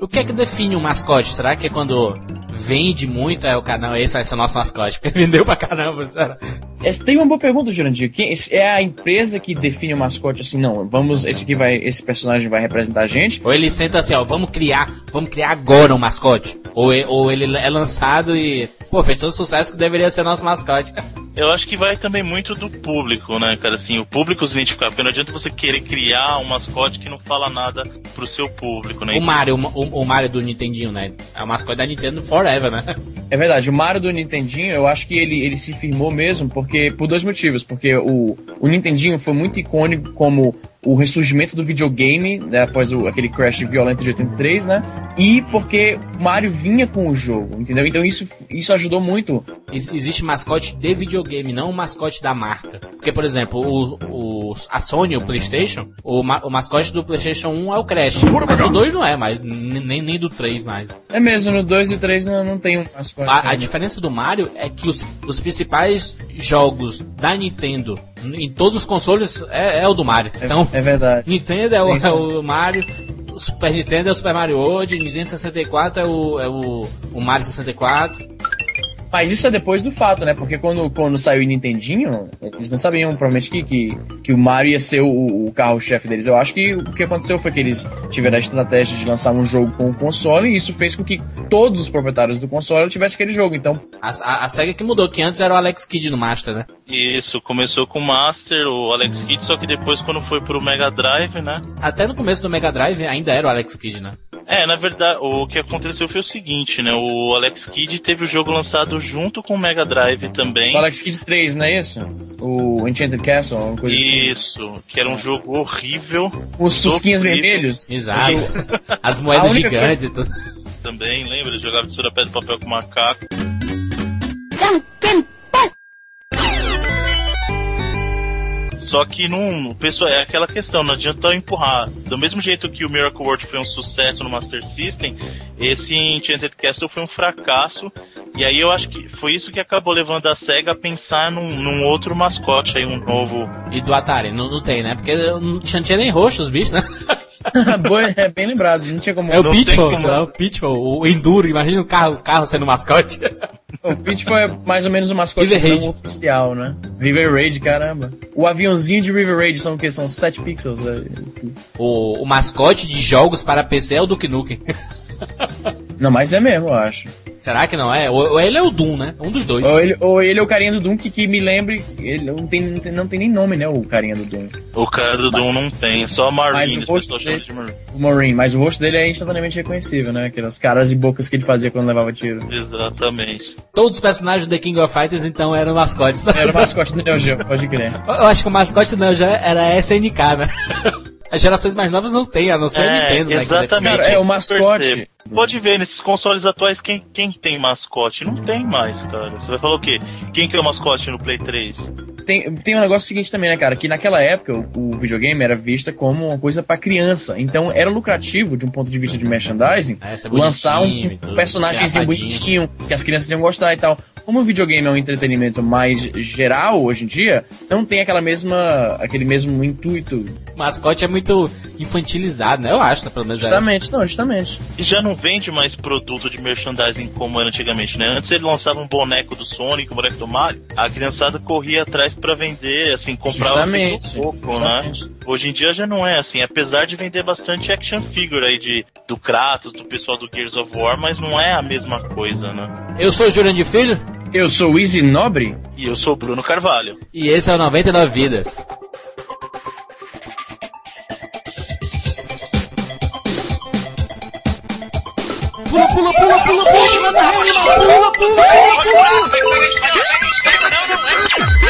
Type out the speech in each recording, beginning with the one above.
O que é que define um mascote? Será que é quando vende muito, é o canal, esse vai ser o nosso mascote, porque vendeu pra caramba, será? Essa tem uma boa pergunta, Jurandir. Quem, é a empresa que define o mascote assim, não, vamos, esse aqui vai, esse personagem vai representar a gente? Ou ele senta assim, ó, vamos criar, vamos criar agora um mascote. Ou, ou ele é lançado e, pô, fez todo sucesso que deveria ser nosso mascote. Eu acho que vai também muito do público, né, cara? Assim, o público se identificar, porque não adianta você querer criar um mascote que não fala nada pro seu público, né? O Mario, o, o Mario do Nintendinho, né? É o mascote da Nintendo Forever, né? É verdade, o Mario do Nintendinho, eu acho que ele, ele se firmou mesmo porque por dois motivos. Porque o, o Nintendinho foi muito icônico como o ressurgimento do videogame, né, após o, aquele crash violento de 83, né? E porque Mario vinha com o jogo, entendeu? Então isso, isso ajudou muito. existe mascote de videogame, não o mascote da marca. Porque, por exemplo, o, o, a Sony, o PlayStation, o, ma, o mascote do PlayStation 1 é o Crash. Mas o 2 não é mais, nem, nem do 3 mais. É mesmo, no 2 e o 3 não, não tem um mascote. A, a diferença do Mario é que os, os principais jogos da Nintendo em todos os consoles é, é o do Mario. É, então, é verdade. Nintendo é o, é o Mario, Super Nintendo é o Super Mario World, Nintendo 64 é o, é o, o Mario 64. Mas isso é depois do fato, né? Porque quando, quando saiu o Nintendinho, eles não sabiam provavelmente que, que, que o Mario ia ser o, o carro-chefe deles. Eu acho que o que aconteceu foi que eles tiveram a estratégia de lançar um jogo com o console e isso fez com que todos os proprietários do console tivessem aquele jogo. Então. A, a, a SEGA que mudou, que antes era o Alex Kidd no Master, né? Isso, começou com o Master, o Alex Kidd, só que depois quando foi pro Mega Drive, né? Até no começo do Mega Drive ainda era o Alex Kidd, né? É, na verdade, o que aconteceu foi o seguinte, né? O Alex Kidd teve o jogo lançado junto com o Mega Drive também. O Alex Kidd 3, não é isso? O Enchanted Castle, uma coisa isso, assim. Isso, que era um jogo horrível. Os fusquinhas vermelhos? Exato. As moedas gigantes e tudo. Também, lembra? Ele jogava tesoura pé de papel com macaco. Só que não. Pessoal, é aquela questão, não adianta empurrar. Do mesmo jeito que o Miracle World foi um sucesso no Master System, esse Enchanted Castle foi um fracasso. E aí eu acho que foi isso que acabou levando a SEGA a pensar num, num outro mascote aí, um novo. E do Atari, não, não tem, né? Porque não tinha nem roxo os bichos, né? é bem lembrado, não tinha como. É o Pitfall, como... é o Pitfall, o Enduro, imagina o carro, o carro sendo mascote. O Pitfall é mais ou menos o mascote não oficial, né? River Raid, caramba. O aviãozinho de River Raid são o que? São 7 pixels. É. O, o mascote de jogos para PC é o Duke Nukem. Não, mas é mesmo, eu acho. Será que não é? Ou, ou ele é o Doom, né? Um dos dois. Ou ele, ou ele é o carinha do Doom que, que me lembre. Ele não tem, não tem, não tem nem nome, né? O carinha do Doom. O cara do Doom não tem, só Marine. O, rosto dele, de Marine. Mas o rosto dele é instantaneamente reconhecível, né? Aquelas caras e bocas que ele fazia quando levava tiro. Exatamente. Todos os personagens do The King of Fighters então eram mascotes. Era o mascote do Neo Geo, pode crer. Eu acho que o mascote do Neo Geo era SNK, né? As gerações mais novas não tem, a não ser é, a Nintendo, né? Exatamente. Cara, é o mascote. Pode ver, nesses consoles atuais, quem, quem tem mascote? Não tem mais, cara. Você vai falar o quê? Quem que é o mascote no Play 3? Tem, tem um negócio seguinte também, né, cara? Que naquela época o, o videogame era vista como uma coisa para criança. Então era lucrativo, de um ponto de vista de merchandising, é, lançar um, um personagemzinho bonitinho que as crianças iam gostar e tal como o videogame é um entretenimento mais geral hoje em dia, não tem aquela mesma, aquele mesmo intuito. O mascote é muito infantilizado, né? Eu acho, né? pelo menos. Justamente, é. não, justamente. E já não vende mais produto de merchandising como era antigamente, né? Antes ele lançava um boneco do Sonic, um boneco do Mario, a criançada corria atrás para vender, assim, comprava um pouco, né? Hoje em dia já não é assim, apesar de vender bastante action figure aí de, do Kratos, do pessoal do Gears of War, mas não é a mesma coisa, né? Eu sou o Jurandir Filho. Eu sou o Easy Nobre. E eu sou o Bruno Carvalho. E esse é o 99 Vidas. Pula, pula, pula, pula, pula, pula, pula, pula, pula, Atira na cabeça! Atira no gol, animal! Peraí, Vai, pula, pula, pula,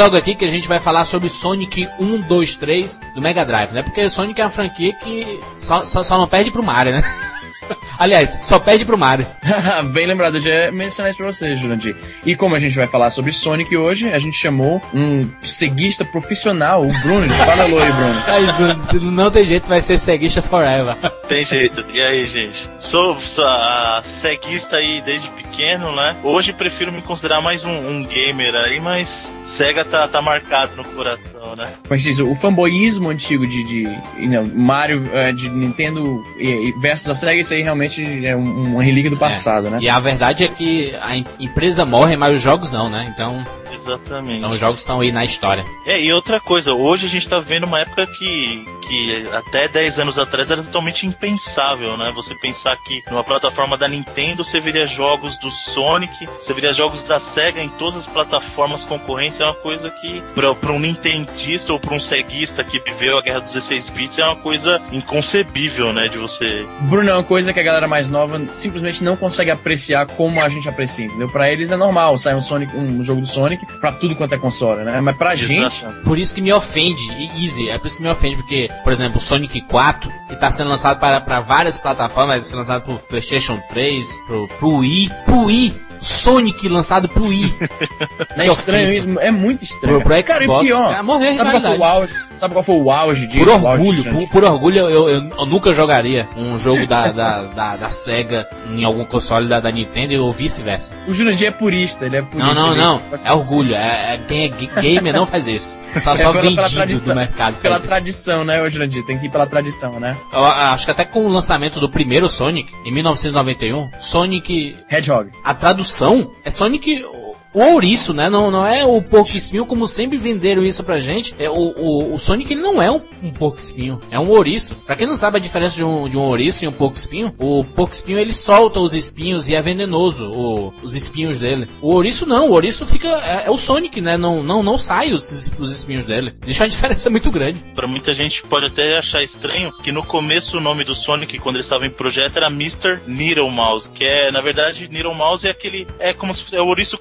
logo aqui que a gente vai falar sobre Sonic 1, 2, 3 do Mega Drive, né? Porque Sonic é uma franquia que só, só, só não perde pro Mario, né? Aliás, só pede pro Mario. Bem lembrado, eu já mencionei isso pra você, Jurandir. E como a gente vai falar sobre Sonic hoje, a gente chamou um ceguista profissional, o Bruno. Fala alô aí, Bruno. Aí, Bruno, não tem jeito, vai ser ceguista forever. Tem jeito. E aí, gente? Sou, sou a ceguista aí desde pequeno, né? Hoje prefiro me considerar mais um, um gamer aí, mas Sega tá, tá marcado no coração, né? Mas isso, o fanboyismo antigo de, de não, Mario, é, de Nintendo versus a Sega, isso aí realmente é um, uma relíquia do é. passado, é. né? E a verdade é que a empresa morre, mas os jogos não, né? Então. Exatamente. Então os jogos estão aí na história. É, e outra coisa, hoje a gente tá vendo uma época que, que até 10 anos atrás era totalmente impensável, né? Você pensar que numa plataforma da Nintendo você veria jogos do Sonic, você veria jogos da Sega em todas as plataformas concorrentes, é uma coisa que para um nintendista ou para um ceguista que viveu a guerra dos 16 bits é uma coisa inconcebível, né, de você. Bruno, é uma coisa que a galera mais nova simplesmente não consegue apreciar como a gente aprecia, entendeu? Para eles é normal sair um Sonic, um jogo do Sonic para tudo quanto é console, né? Mas pra Exato. gente. Por isso que me ofende, Easy, é por isso que me ofende, porque, por exemplo, o Sonic 4, que tá sendo lançado para, para várias plataformas, vai ser lançado pro PlayStation 3, pro, pro Wii, pro Wii Sonic lançado pro Wii. é estranho isso, é muito estranho. Pro, pro Xbox, cara, e pior, cara, morrer sabe qual, foi o auge, sabe qual foi o auge disso? Por orgulho, por, por, orgulho eu, eu, eu, nunca jogaria um jogo da, da, da, da, SEGA em algum console da, da Nintendo ou vice-versa. O Jurandir é purista, ele é purista. Não, não, não, é orgulho, é, é, quem é gamer não faz isso. Só, é só pela, vendido pela tradição, do mercado. Pela tradição, né, Jurandir, tem que ir pela tradição, né? Eu acho que até com o lançamento do primeiro Sonic, em 1991, Sonic... Hedgehog. A tradução é Sonic Sonic o ouriço, né? Não, não é o porco espinho como sempre venderam isso pra gente. É, o, o, o Sonic ele não é um, um porco espinho, é um ouriço. Pra quem não sabe a diferença de um, de um ouriço e um porco espinho, o porco espinho ele solta os espinhos e é venenoso, o, os espinhos dele. O ouriço não, o ouriço fica. É, é, o Sonic, né? Não, não, não sai os, os espinhos dele. Deixa uma diferença muito grande. Pra muita gente pode até achar estranho que no começo o nome do Sonic, quando ele estava em projeto, era Mr. Needle Mouse, que é, na verdade, Needle Mouse é aquele. É como se fosse é o ouriço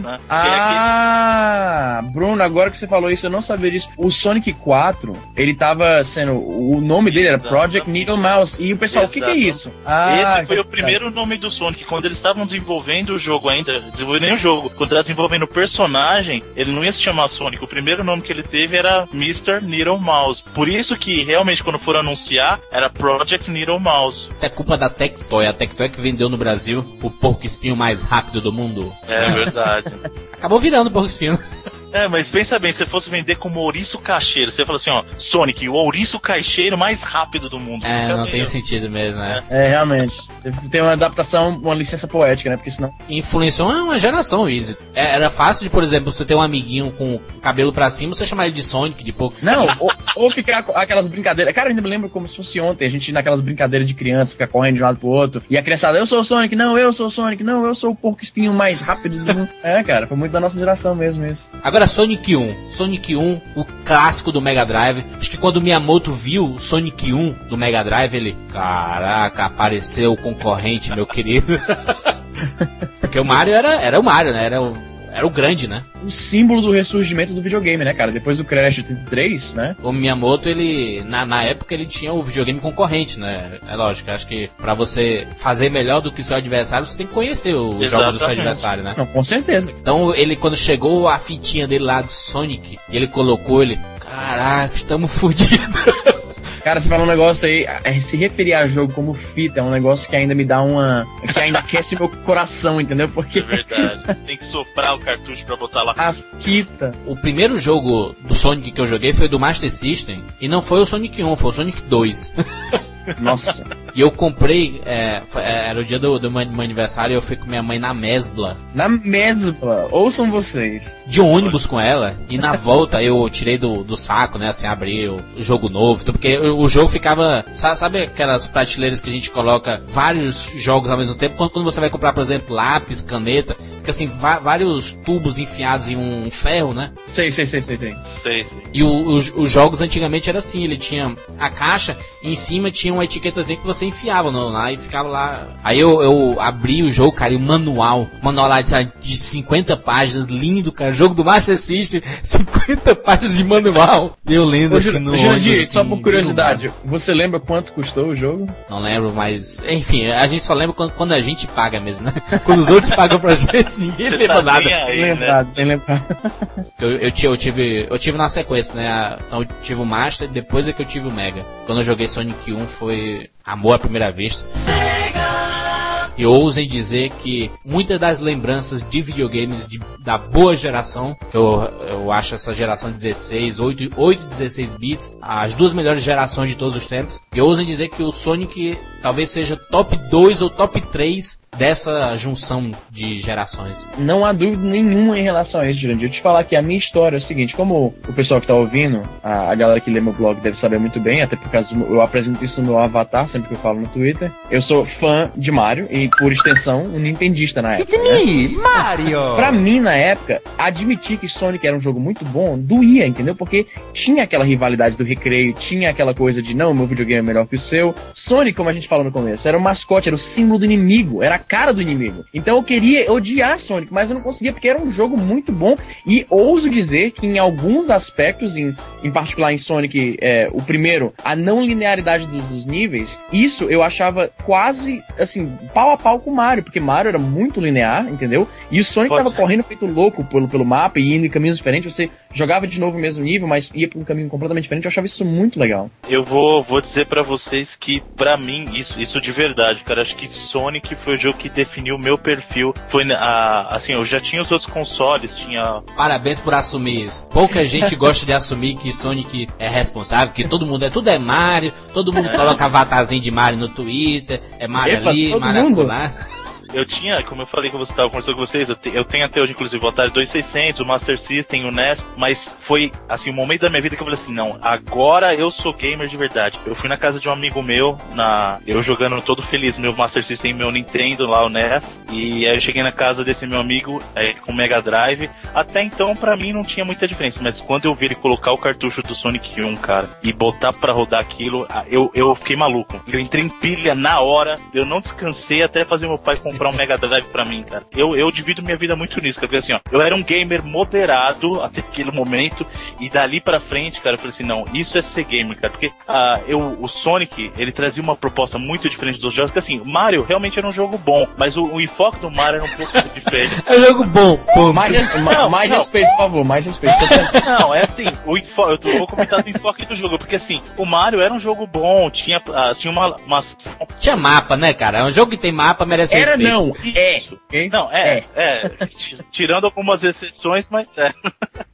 né? Ah, ah, Bruno, agora que você falou isso, eu não sabia disso. O Sonic 4, ele tava sendo. O nome dele era Project Needle Mouse. E o pessoal, Exato. o que, que, é isso? Ah, Esse foi o primeiro nome do Sonic. Quando eles estavam desenvolvendo o jogo ainda, desenvolvendo nem o jogo, quando estavam desenvolvendo o personagem, ele não ia se chamar Sonic. O primeiro nome que ele teve era Mr. Needle Mouse. Por isso que realmente quando foram anunciar, era Project Needle Mouse. Isso é culpa da Tectoy. A Tectoy que vendeu no Brasil o porco espinho mais rápido do mundo. É verdade. Acabou virando porco espinho. É, mas pensa bem, se fosse vender como ouriço caixeiro, você fala assim, ó, Sonic, o ouriço caixeiro mais rápido do mundo. É, não tem sentido mesmo, né? É. é, realmente. Tem uma adaptação, uma licença poética, né? Porque senão. Influenciou uma geração, Easy. É, era fácil de, por exemplo, você ter um amiguinho com cabelo pra cima, você chamar ele de Sonic, de pouco Não, ou, ou, ficar aquelas brincadeiras. Cara, eu ainda me lembro como se fosse ontem, a gente naquelas brincadeiras de criança, ficar correndo de um lado pro outro. E a criançada, eu sou o Sonic, não, eu sou o Sonic, não, eu sou o porco espinho mais rápido do mundo. é, cara, foi muito da nossa geração mesmo isso. Agora, Sonic 1. Sonic 1, o clássico do Mega Drive. Acho que quando o Miyamoto viu o Sonic 1 do Mega Drive, ele, caraca, apareceu o concorrente, meu querido. Porque o Mario era, era o Mario, né? Era o era o grande, né? O símbolo do ressurgimento do videogame, né, cara? Depois do Crash 83, né? O Miyamoto, ele, na, na época, ele tinha o videogame concorrente, né? É lógico, acho que para você fazer melhor do que o seu adversário, você tem que conhecer os jogos do seu adversário, né? Não, com certeza. Então, ele, quando chegou a fitinha dele lá do Sonic, e ele colocou ele, caraca, estamos fodidos. Cara, você fala um negócio aí, é, se referir a jogo como fita é um negócio que ainda me dá uma. que ainda aquece meu coração, entendeu? Porque. É verdade. Tem que soprar o cartucho pra botar lá. A fita. O primeiro jogo do Sonic que eu joguei foi do Master System. E não foi o Sonic 1, foi o Sonic 2. Nossa. E eu comprei, é, é, era o dia do, do meu aniversário e eu fui com minha mãe na Mesbla. Na Mesbla? Ouçam vocês. De ônibus com ela. E na volta eu tirei do, do saco, né? Assim, abri o, o jogo novo. Porque o, o, jogo ficava. Sabe, sabe, aquelas prateleiras que a gente coloca vários jogos ao mesmo tempo? Quando, quando você vai comprar, por exemplo, lápis, caneta, fica assim, vários tubos enfiados em um ferro, né? Sei, sei, sei, sei, sei. sei, sei. E o, os, os, jogos antigamente era assim, ele tinha a caixa e em cima tinha uma etiquetazinha que você enfiava no, lá e ficava lá. Aí eu, eu abri o jogo, cara, e o manual, manual lá de, de 50 páginas, lindo, cara, jogo do Master System, 50 páginas de manual. Eu lendo Ô, assim no Jurandir, assim, só por curiosidade, você lembra quanto custou o jogo? Não lembro, mas enfim, a gente só lembra quando, quando a gente paga mesmo, né? Quando os outros pagam pra gente, ninguém lembra tá nada. Aí, né? lembrado, bem lembrado. Eu, eu, eu, tive, eu tive na sequência, né? Então eu tive o Master, depois é que eu tive o Mega. Quando eu joguei Sonic 1 foi amor à primeira vista. E ousem dizer que muitas das lembranças de videogames de, da boa geração, eu, eu acho essa geração 16, 8, 8 16 bits, as duas melhores gerações de todos os tempos. E ousem dizer que o Sonic talvez seja top 2 ou top 3 dessa junção de gerações. Não há dúvida nenhuma em relação a isso, Jurandir. Eu te falar que a minha história é o seguinte, como o pessoal que está ouvindo, a, a, galera que lê meu blog deve saber muito bem, até porque eu apresento isso no meu avatar, sempre que eu falo no Twitter. Eu sou fã de Mario e, por extensão, um nintendista na época. It's me, né? Mario! pra mim, na época, admitir que Sonic era um jogo muito bom, doía, entendeu? Porque tinha aquela rivalidade do recreio, tinha aquela coisa de, não, meu videogame é melhor que o seu. Sonic, como a gente falou no começo, era o mascote, era o símbolo do inimigo, era a cara do inimigo. Então eu queria odiar Sonic, mas eu não conseguia porque era um jogo muito bom e ouso dizer que em alguns aspectos, em, em particular em Sonic, é, o primeiro, a não linearidade dos, dos, níveis, isso eu achava quase assim, pau a pau com o Mario, porque Mario era muito linear, entendeu? E o Sonic Pode. tava correndo feito louco pelo, pelo mapa e indo em caminhos diferentes, você jogava de novo o mesmo nível, mas ia para um caminho completamente diferente, eu achava isso muito legal. Eu vou, vou dizer para vocês que, para mim, isso, isso de verdade, cara, acho que Sonic foi o jogo que definiu o meu perfil. Foi a, assim, eu já tinha os outros consoles, tinha. Parabéns por assumir isso. Pouca gente gosta de assumir que Sonic é responsável, que todo mundo é tudo é Mario, todo mundo é. coloca avatarzinho de Mario no Twitter, é Mario Epa, ali, Mario lá. Eu tinha, como eu falei que você estava conversando com vocês, eu, te, eu, tenho até hoje, inclusive, o Atari 2600, o Master System, o NES, mas foi, assim, o um momento da minha vida que eu falei assim, não, agora eu sou gamer de verdade. Eu fui na casa de um amigo meu, na eu jogando todo feliz meu Master System, meu Nintendo lá, o NES, e aí eu cheguei na casa desse meu amigo é, com Mega Drive. Até então, para mim, não tinha muita diferença, mas quando eu vi ele colocar o cartucho do Sonic 1, cara, e botar para rodar aquilo, eu, eu fiquei maluco. Eu entrei em pilha na hora, eu não descansei até fazer meu pai comprar comprar um Mega Drive pra mim, cara. Eu, eu divido minha vida muito nisso, cara. Porque assim, ó, eu era um gamer moderado até aquele momento, e dali pra frente, cara, eu falei assim, não, isso é ser gamer, cara. Porque uh, eu, o Sonic, ele trazia uma proposta muito diferente dos jogos, que assim, Mario realmente era um jogo bom, mas o, o enfoque do Mario era um pouco diferente. é um jogo bom, pô. Mais, res, não, mais não. respeito, por favor, mais respeito. não, é assim, o enfoque, eu vou comentar do enfoque do jogo, porque assim, o Mario era um jogo bom, tinha, uh, tinha uma, uma... Tinha mapa, né, cara? É um jogo que tem mapa, merece era, respeito. Não, é. Não, é, é, é. Tirando algumas exceções, mas é.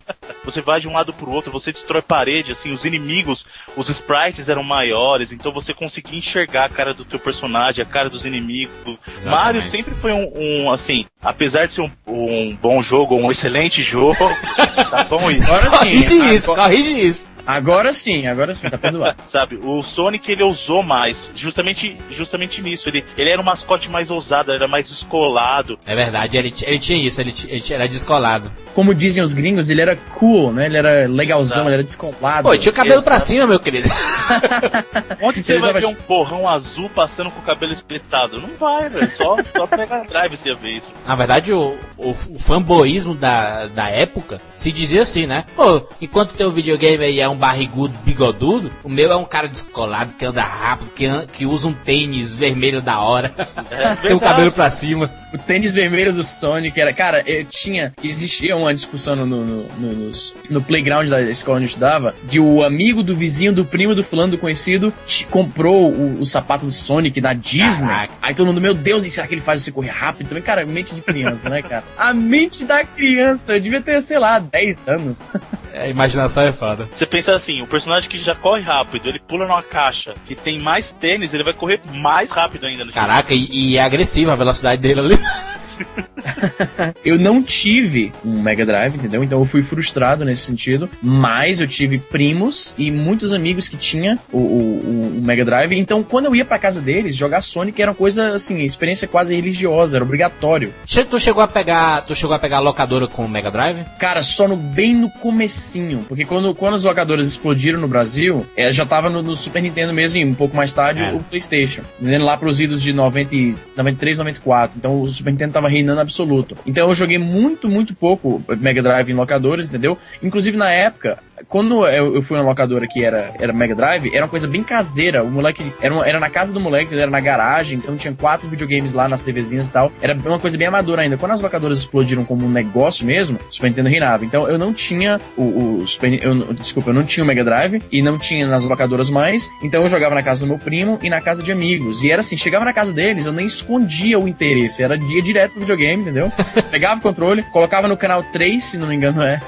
Você vai de um lado pro outro, você destrói parede, assim, os inimigos, os sprites eram maiores, então você conseguia enxergar a cara do teu personagem, a cara dos inimigos. Exatamente. Mario sempre foi um, um, assim, apesar de ser um, um bom jogo, um excelente jogo, tá bom isso. Agora sim. Corrige isso, corrige isso. Agora sim, agora sim, tá perdoado. Sabe, o Sonic ele ousou mais, justamente, justamente nisso. Ele, ele era um mascote mais ousado, era mais descolado. É verdade, ele, ele tinha isso, ele, ele era descolado. Como dizem os gringos, ele era cool, né? Ele era legalzão, Exato. ele era descolado. Pô, tinha o cabelo Exato. pra cima, meu querido. Onde você vai ver um porrão azul passando com o cabelo espetado? Não vai, velho. Só, só pega drive você ia ver isso. Na verdade, o, o, o fanboísmo da, da época se dizia assim, né? Pô, enquanto teu videogame aí é um um barrigudo bigodudo. O meu é um cara descolado que anda rápido, que, que usa um tênis vermelho da hora. É, Tem o cabelo pra cima. O tênis vermelho do Sonic era. Cara, eu tinha. Existia uma discussão no, no, no, no, playground da escola onde eu estudava de o amigo do vizinho, do primo, do fulano, do conhecido comprou o, o sapato do Sonic da Disney. Caraca. Aí todo mundo, meu Deus, e será que ele faz você correr rápido também? Cara, mente de criança, né, cara? A mente da criança. Eu devia ter, sei lá, 10 anos. É, a imaginação é foda. Você pensa pensa assim, o personagem que já corre rápido, ele pula numa caixa que tem mais tênis, ele vai correr mais rápido ainda no Caraca, e, e, é agressiva a velocidade dele ali. eu não tive um Mega Drive, entendeu? Então eu fui frustrado nesse sentido, mas eu tive primos e muitos amigos que tinha o, o, o Mega Drive. Então quando eu ia pra casa deles, jogar Sonic era uma coisa, assim, experiência quase religiosa, era obrigatório. Tu chegou a pegar, tu chegou a pegar a locadora com o Mega Drive? Cara, só no bem no comecinho, porque quando, quando as locadoras explodiram no Brasil, é, já tava no, no, Super Nintendo mesmo e um pouco mais tarde é. o PlayStation. Lá pros idos de 90, 93, 94. Então o Super Nintendo tava reinando absoluto. Então eu joguei muito, muito pouco Mega Drive em locadoras, entendeu? Inclusive na época, quando eu, fui na locadora que era, era Mega Drive, era uma coisa bem caseira. O moleque era, uma, era na casa do moleque, era na garagem, então tinha quatro videogames lá nas TVzinhas e tal. Era uma coisa bem amadora ainda. Quando as locadoras explodiram como um negócio mesmo, o Super Nintendo reinava. Então eu não tinha o, o Super, eu, desculpa, eu não tinha o Mega Drive e não tinha nas locadoras mais. Então eu jogava na casa do meu primo e na casa de amigos. E era assim, chegava na casa deles, eu nem escondia o interesse, era dia direto pro videogame, entendeu? Pegava o controle, colocava no canal 3, se não me engano era.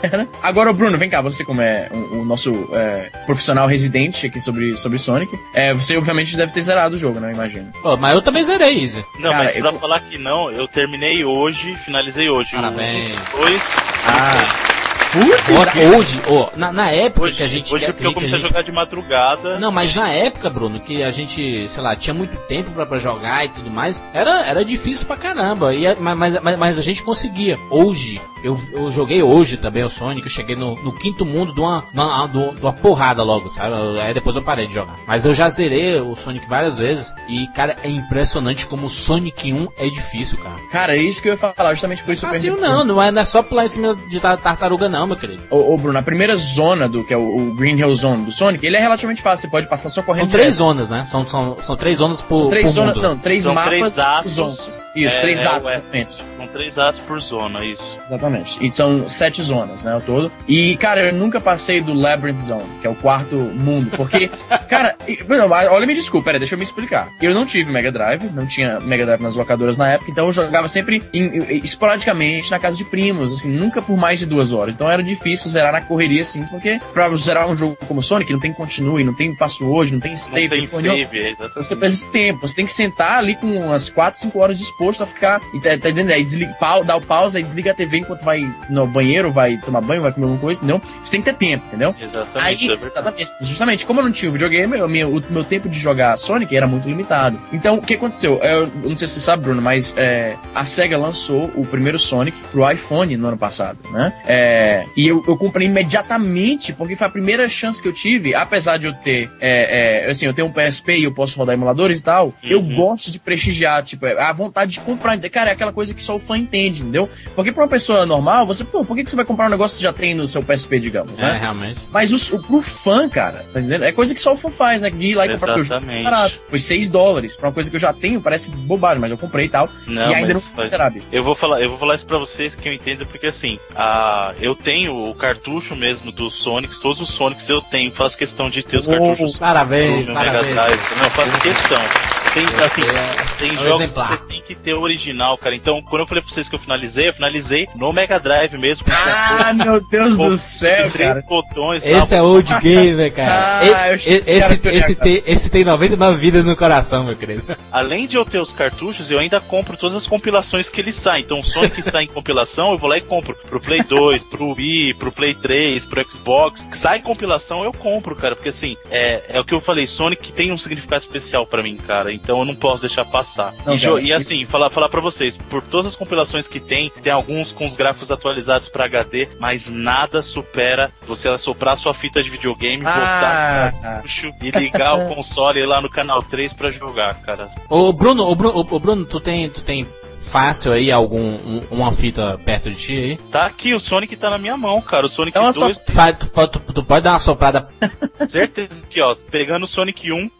Agora, Bruno, vem cá, você como é o, o nosso é, profissional residente aqui sobre, sobre Sonic, é, você obviamente deve ter zerado o jogo, né? Imagino. Oh, mas eu também zerei, Easy. Não, Cara, mas pra eu... falar que não, eu terminei hoje, finalizei hoje. Parabéns. Dois. Ah. Putz, hoje, oh, na, na época hoje, que a gente. Hoje que, porque eu comecei a, gente... a, jogar de madrugada. Não, mas na época, Bruno, que a gente, sei lá, tinha muito tempo pra, pra jogar e tudo mais, era, era difícil pra caramba. E, mas, mas, mas a gente conseguia. Hoje, eu, eu joguei hoje também o Sonic, eu cheguei no, no quinto mundo de uma, uma, de uma porrada logo, sabe? Aí depois eu parei de jogar. Mas eu já zerei o Sonic várias vezes e, cara, é impressionante como o Sonic 1 é difícil, cara. Cara, é isso que eu ia falar, justamente por isso que eu não, não é, não é só pular em cima de tartaruga, não, meu querido. Ô, ô Bruno, a primeira zona do que é o, o, Green Hill Zone do Sonic, ele é relativamente fácil, você pode passar só correndo. São três zonas, né? São, são, são três zonas por. São três zonas, não, três são mapas três atos, zonas. Isso, é, três é, atos, São três atos por zona, isso. Exatamente. E são sete zonas, né, o todo. E, cara, eu nunca passei do Labyrinth Zone, que é o quarto mundo, porque, cara, não, olha, me desculpa, pera, deixa eu me explicar. Eu não tive Mega Drive, não tinha Mega Drive nas locadoras na época, então eu jogava sempre em, esporadicamente na casa de primos, assim, nunca por mais de duas horas. Então era difícil zerar na correria, assim, porque pra zerar um jogo como Sonic, não tem continue, não tem password, não tem save. Não tem save, é, exatamente. Você precisa de tempo, você tem que sentar ali com umas 4, 5 horas disposto a ficar, tá, tá entendendo? Aí desliga, pau, dá o pause, aí desliga a TV enquanto vai no banheiro, vai tomar banho, vai comer alguma coisa, entendeu? Você tem que ter tempo, entendeu? Exatamente. Aí, é exatamente. Justamente, como eu não tinha o videogame, o meu, o meu tempo de jogar Sonic era muito limitado. Então, o que aconteceu? Eu, eu não sei se você sabe, Bruno, mas é, a SEGA lançou o primeiro Sonic pro iPhone no ano passado, né? É, e eu, eu comprei imediatamente, porque foi a primeira chance que eu tive, apesar de eu ter, é, é, assim, eu tenho um PSP e eu posso rodar emuladores e tal, uhum. eu gosto de prestigiar, tipo, a vontade de comprar. Cara, é aquela coisa que só o fã entende, entendeu? Porque pra uma pessoa normal, você, pô, por que, que você vai comprar um negócio que já tem no seu PSP, digamos, né? É, realmente. Mas o, pro fã, cara, tá entendendo? É coisa que só o fã faz, né? De ir lá e comprar o jogo barato. Foi 6 dólares. Pra uma coisa que eu já tenho, parece bobagem, mas eu comprei e tal. Não, e ainda não precisa ser Eu vou falar, eu vou falar isso pra vocês que eu entendo, porque assim, a, eu tenho o cartucho mesmo dos Sonics, todos os Sonics eu tenho, faço questão de ter os cartuchos. Parabéns, parabéns. Mega Drive. Não, faço questão tem, assim, é, tem é um jogos exemplar. que você tem que ter o original, cara. Então, quando eu falei pra vocês que eu finalizei, eu finalizei no Mega Drive mesmo. Ah, meu Deus do céu, três cara. botões. Esse é old game, cara. ah, e, esse, esse, tem, esse tem 99 vidas no coração, meu querido. Além de eu ter os cartuchos, eu ainda compro todas as compilações que ele sai. Então, o Sonic sai em compilação, eu vou lá e compro. Pro Play 2, pro Wii, pro Play 3, pro Xbox. Sai compilação, eu compro, cara. Porque assim, é, é o que eu falei, Sonic tem um significado especial para mim, cara. Então eu não posso deixar passar. Não, e, cara, e, assim, isso... falar, falar pra vocês, por todas as compilações que tem, tem alguns com os gráficos atualizados para HD, mas nada supera você assoprar sua fita de videogame, ah, botar ah. e ligar o console lá no canal 3 para jogar, cara. Ô Bruno, ô Bruno, ô Bruno, tu tem, tu tem fácil aí algum um, uma fita perto de ti aí? Tá aqui, o Sonic tá na minha mão, cara. O Sonic então, 2. Tu, tu, tu, tu, pode dar uma soprada. Certeza que, ó, pegando o Sonic 1.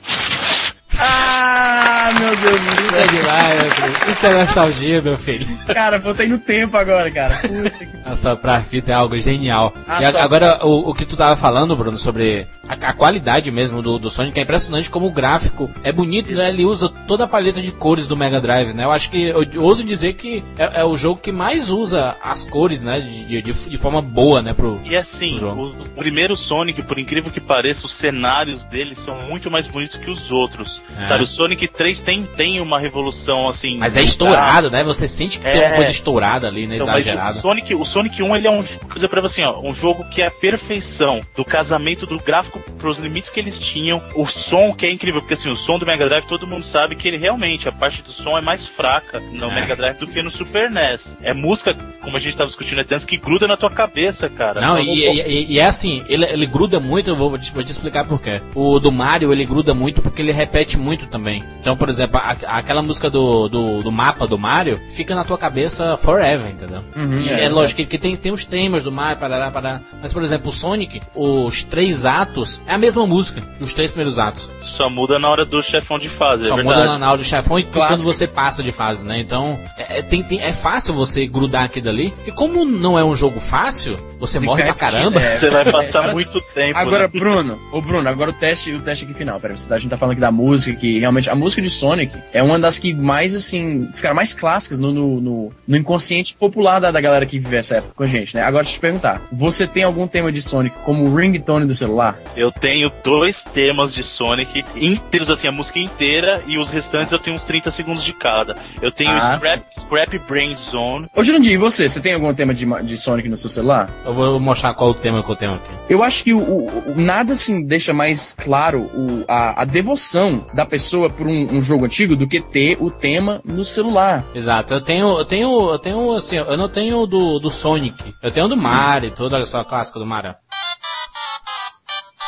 Ah, meu Deus do céu. Isso é demais, Isso é nostalgia, meu filho. Cara, voltei no tempo agora, cara. Puta que... Nossa, pra fita é algo genial. Ah, e agora, o, o que tu tava falando, Bruno, sobre a, a qualidade mesmo do, do Sonic, é impressionante como o gráfico é bonito, né? Ele usa toda a paleta de cores do Mega Drive, né? Eu acho que, eu ouso dizer que é, é o jogo que mais usa as cores, né? De, de, de forma boa, né? Pro, e assim, o, o primeiro Sonic, por incrível que pareça, os cenários dele são muito mais bonitos que os outros. É. Sabe, o Sonic 3 versões tem, tem uma revolução assim. Mas é estourado, né? Você sente que é, tem uma coisa estourada ali, né? Então, Exagerada. O Sonic, o Sonic 1 ele é um coisa para você, ó, um jogo que é a perfeição do casamento do gráfico pros limites que eles tinham, o som que é incrível, porque assim, o som do Mega Drive todo mundo sabe que ele realmente a parte do som é mais fraca no é. Mega Drive do que no Super NES. É música, como a gente tava discutindo antes, que gruda na tua cabeça, cara. Não, e, e, e, é assim, ele, ele gruda muito, eu vou, vou te explicar por quê. O do Mario, ele gruda muito porque ele repete muito também. Então, por exemplo, a, aquela música do, do, do, mapa do Mario fica na tua cabeça forever, entendeu? Uhum, é, é, lógico que, que, tem, tem os temas do Mario, parará, parará. Mas, por exemplo, o Sonic, os três atos é a mesma música, os três primeiros atos. Só muda na hora do chefão de fase, Só é muda na, hora do chefão e quando você passa de fase, né? Então, é, é, tem, tem, é fácil você grudar aquilo ali. E como não é um jogo fácil, você morre pra caramba. É. Você vai passar muito tempo. Agora, né? Bruno, ô Bruno, agora o teste, o teste aqui final. Pera, a gente tá falando aqui da música, que realmente a música de Sonic é uma das que mais, assim, ficaram mais clássicas no, no, no, no inconsciente popular da, da galera que vive essa época com a gente, né? Agora, deixa eu te perguntar, você tem algum tema de Sonic como ringtone do celular? Eu tenho dois temas de Sonic inteiros, assim, a música inteira e os restantes eu tenho uns 30 segundos de cada. Eu tenho ah, Scrap, Scrap Brain Zone. Ô, Jurandir, e você? Você tem algum tema de, de Sonic no seu celular? Eu vou mostrar qual o tema que eu tenho aqui. Eu acho que o, o, o nada assim deixa mais claro o, a, a, devoção da pessoa por um, um, jogo antigo do que ter o tema no celular. Exato. Eu tenho, eu tenho, eu tenho assim, eu não tenho do, do Sonic. Eu tenho do Mario, toda a sua clássica do Mario.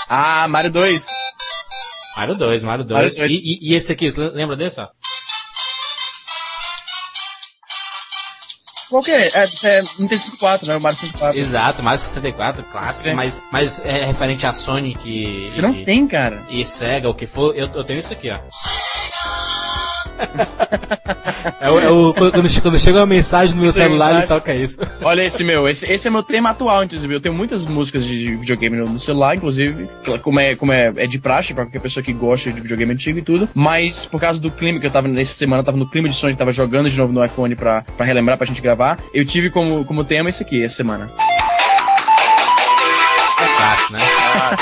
Ah, Mario 2. Mario 2, Mario 2. Mario 2. E, e, e, esse aqui, lembra desse? Ó? Qual que é? É, é Nintendo 64, né? O Mario 64. Exato, Mario 64, clássico, é. mas, mas é referente a Sonic. Você e, não tem, cara. E Sega, o que for, eu, eu tenho isso aqui, ó. É o, é o, quando, quando chega uma mensagem no meu celular, mensagem. ele toca isso. Olha esse meu, esse, esse é meu tema atual, inclusive. Eu tenho muitas músicas de videogame no, no celular, inclusive, como é, como é, é de praxe pra qualquer pessoa que gosta de videogame antigo e tudo. Mas por causa do clima que eu tava nessa semana, eu tava no clima de Sonic, tava jogando de novo no iPhone pra, pra relembrar, pra gente gravar. Eu tive como, como tema esse aqui, essa semana né? Ah,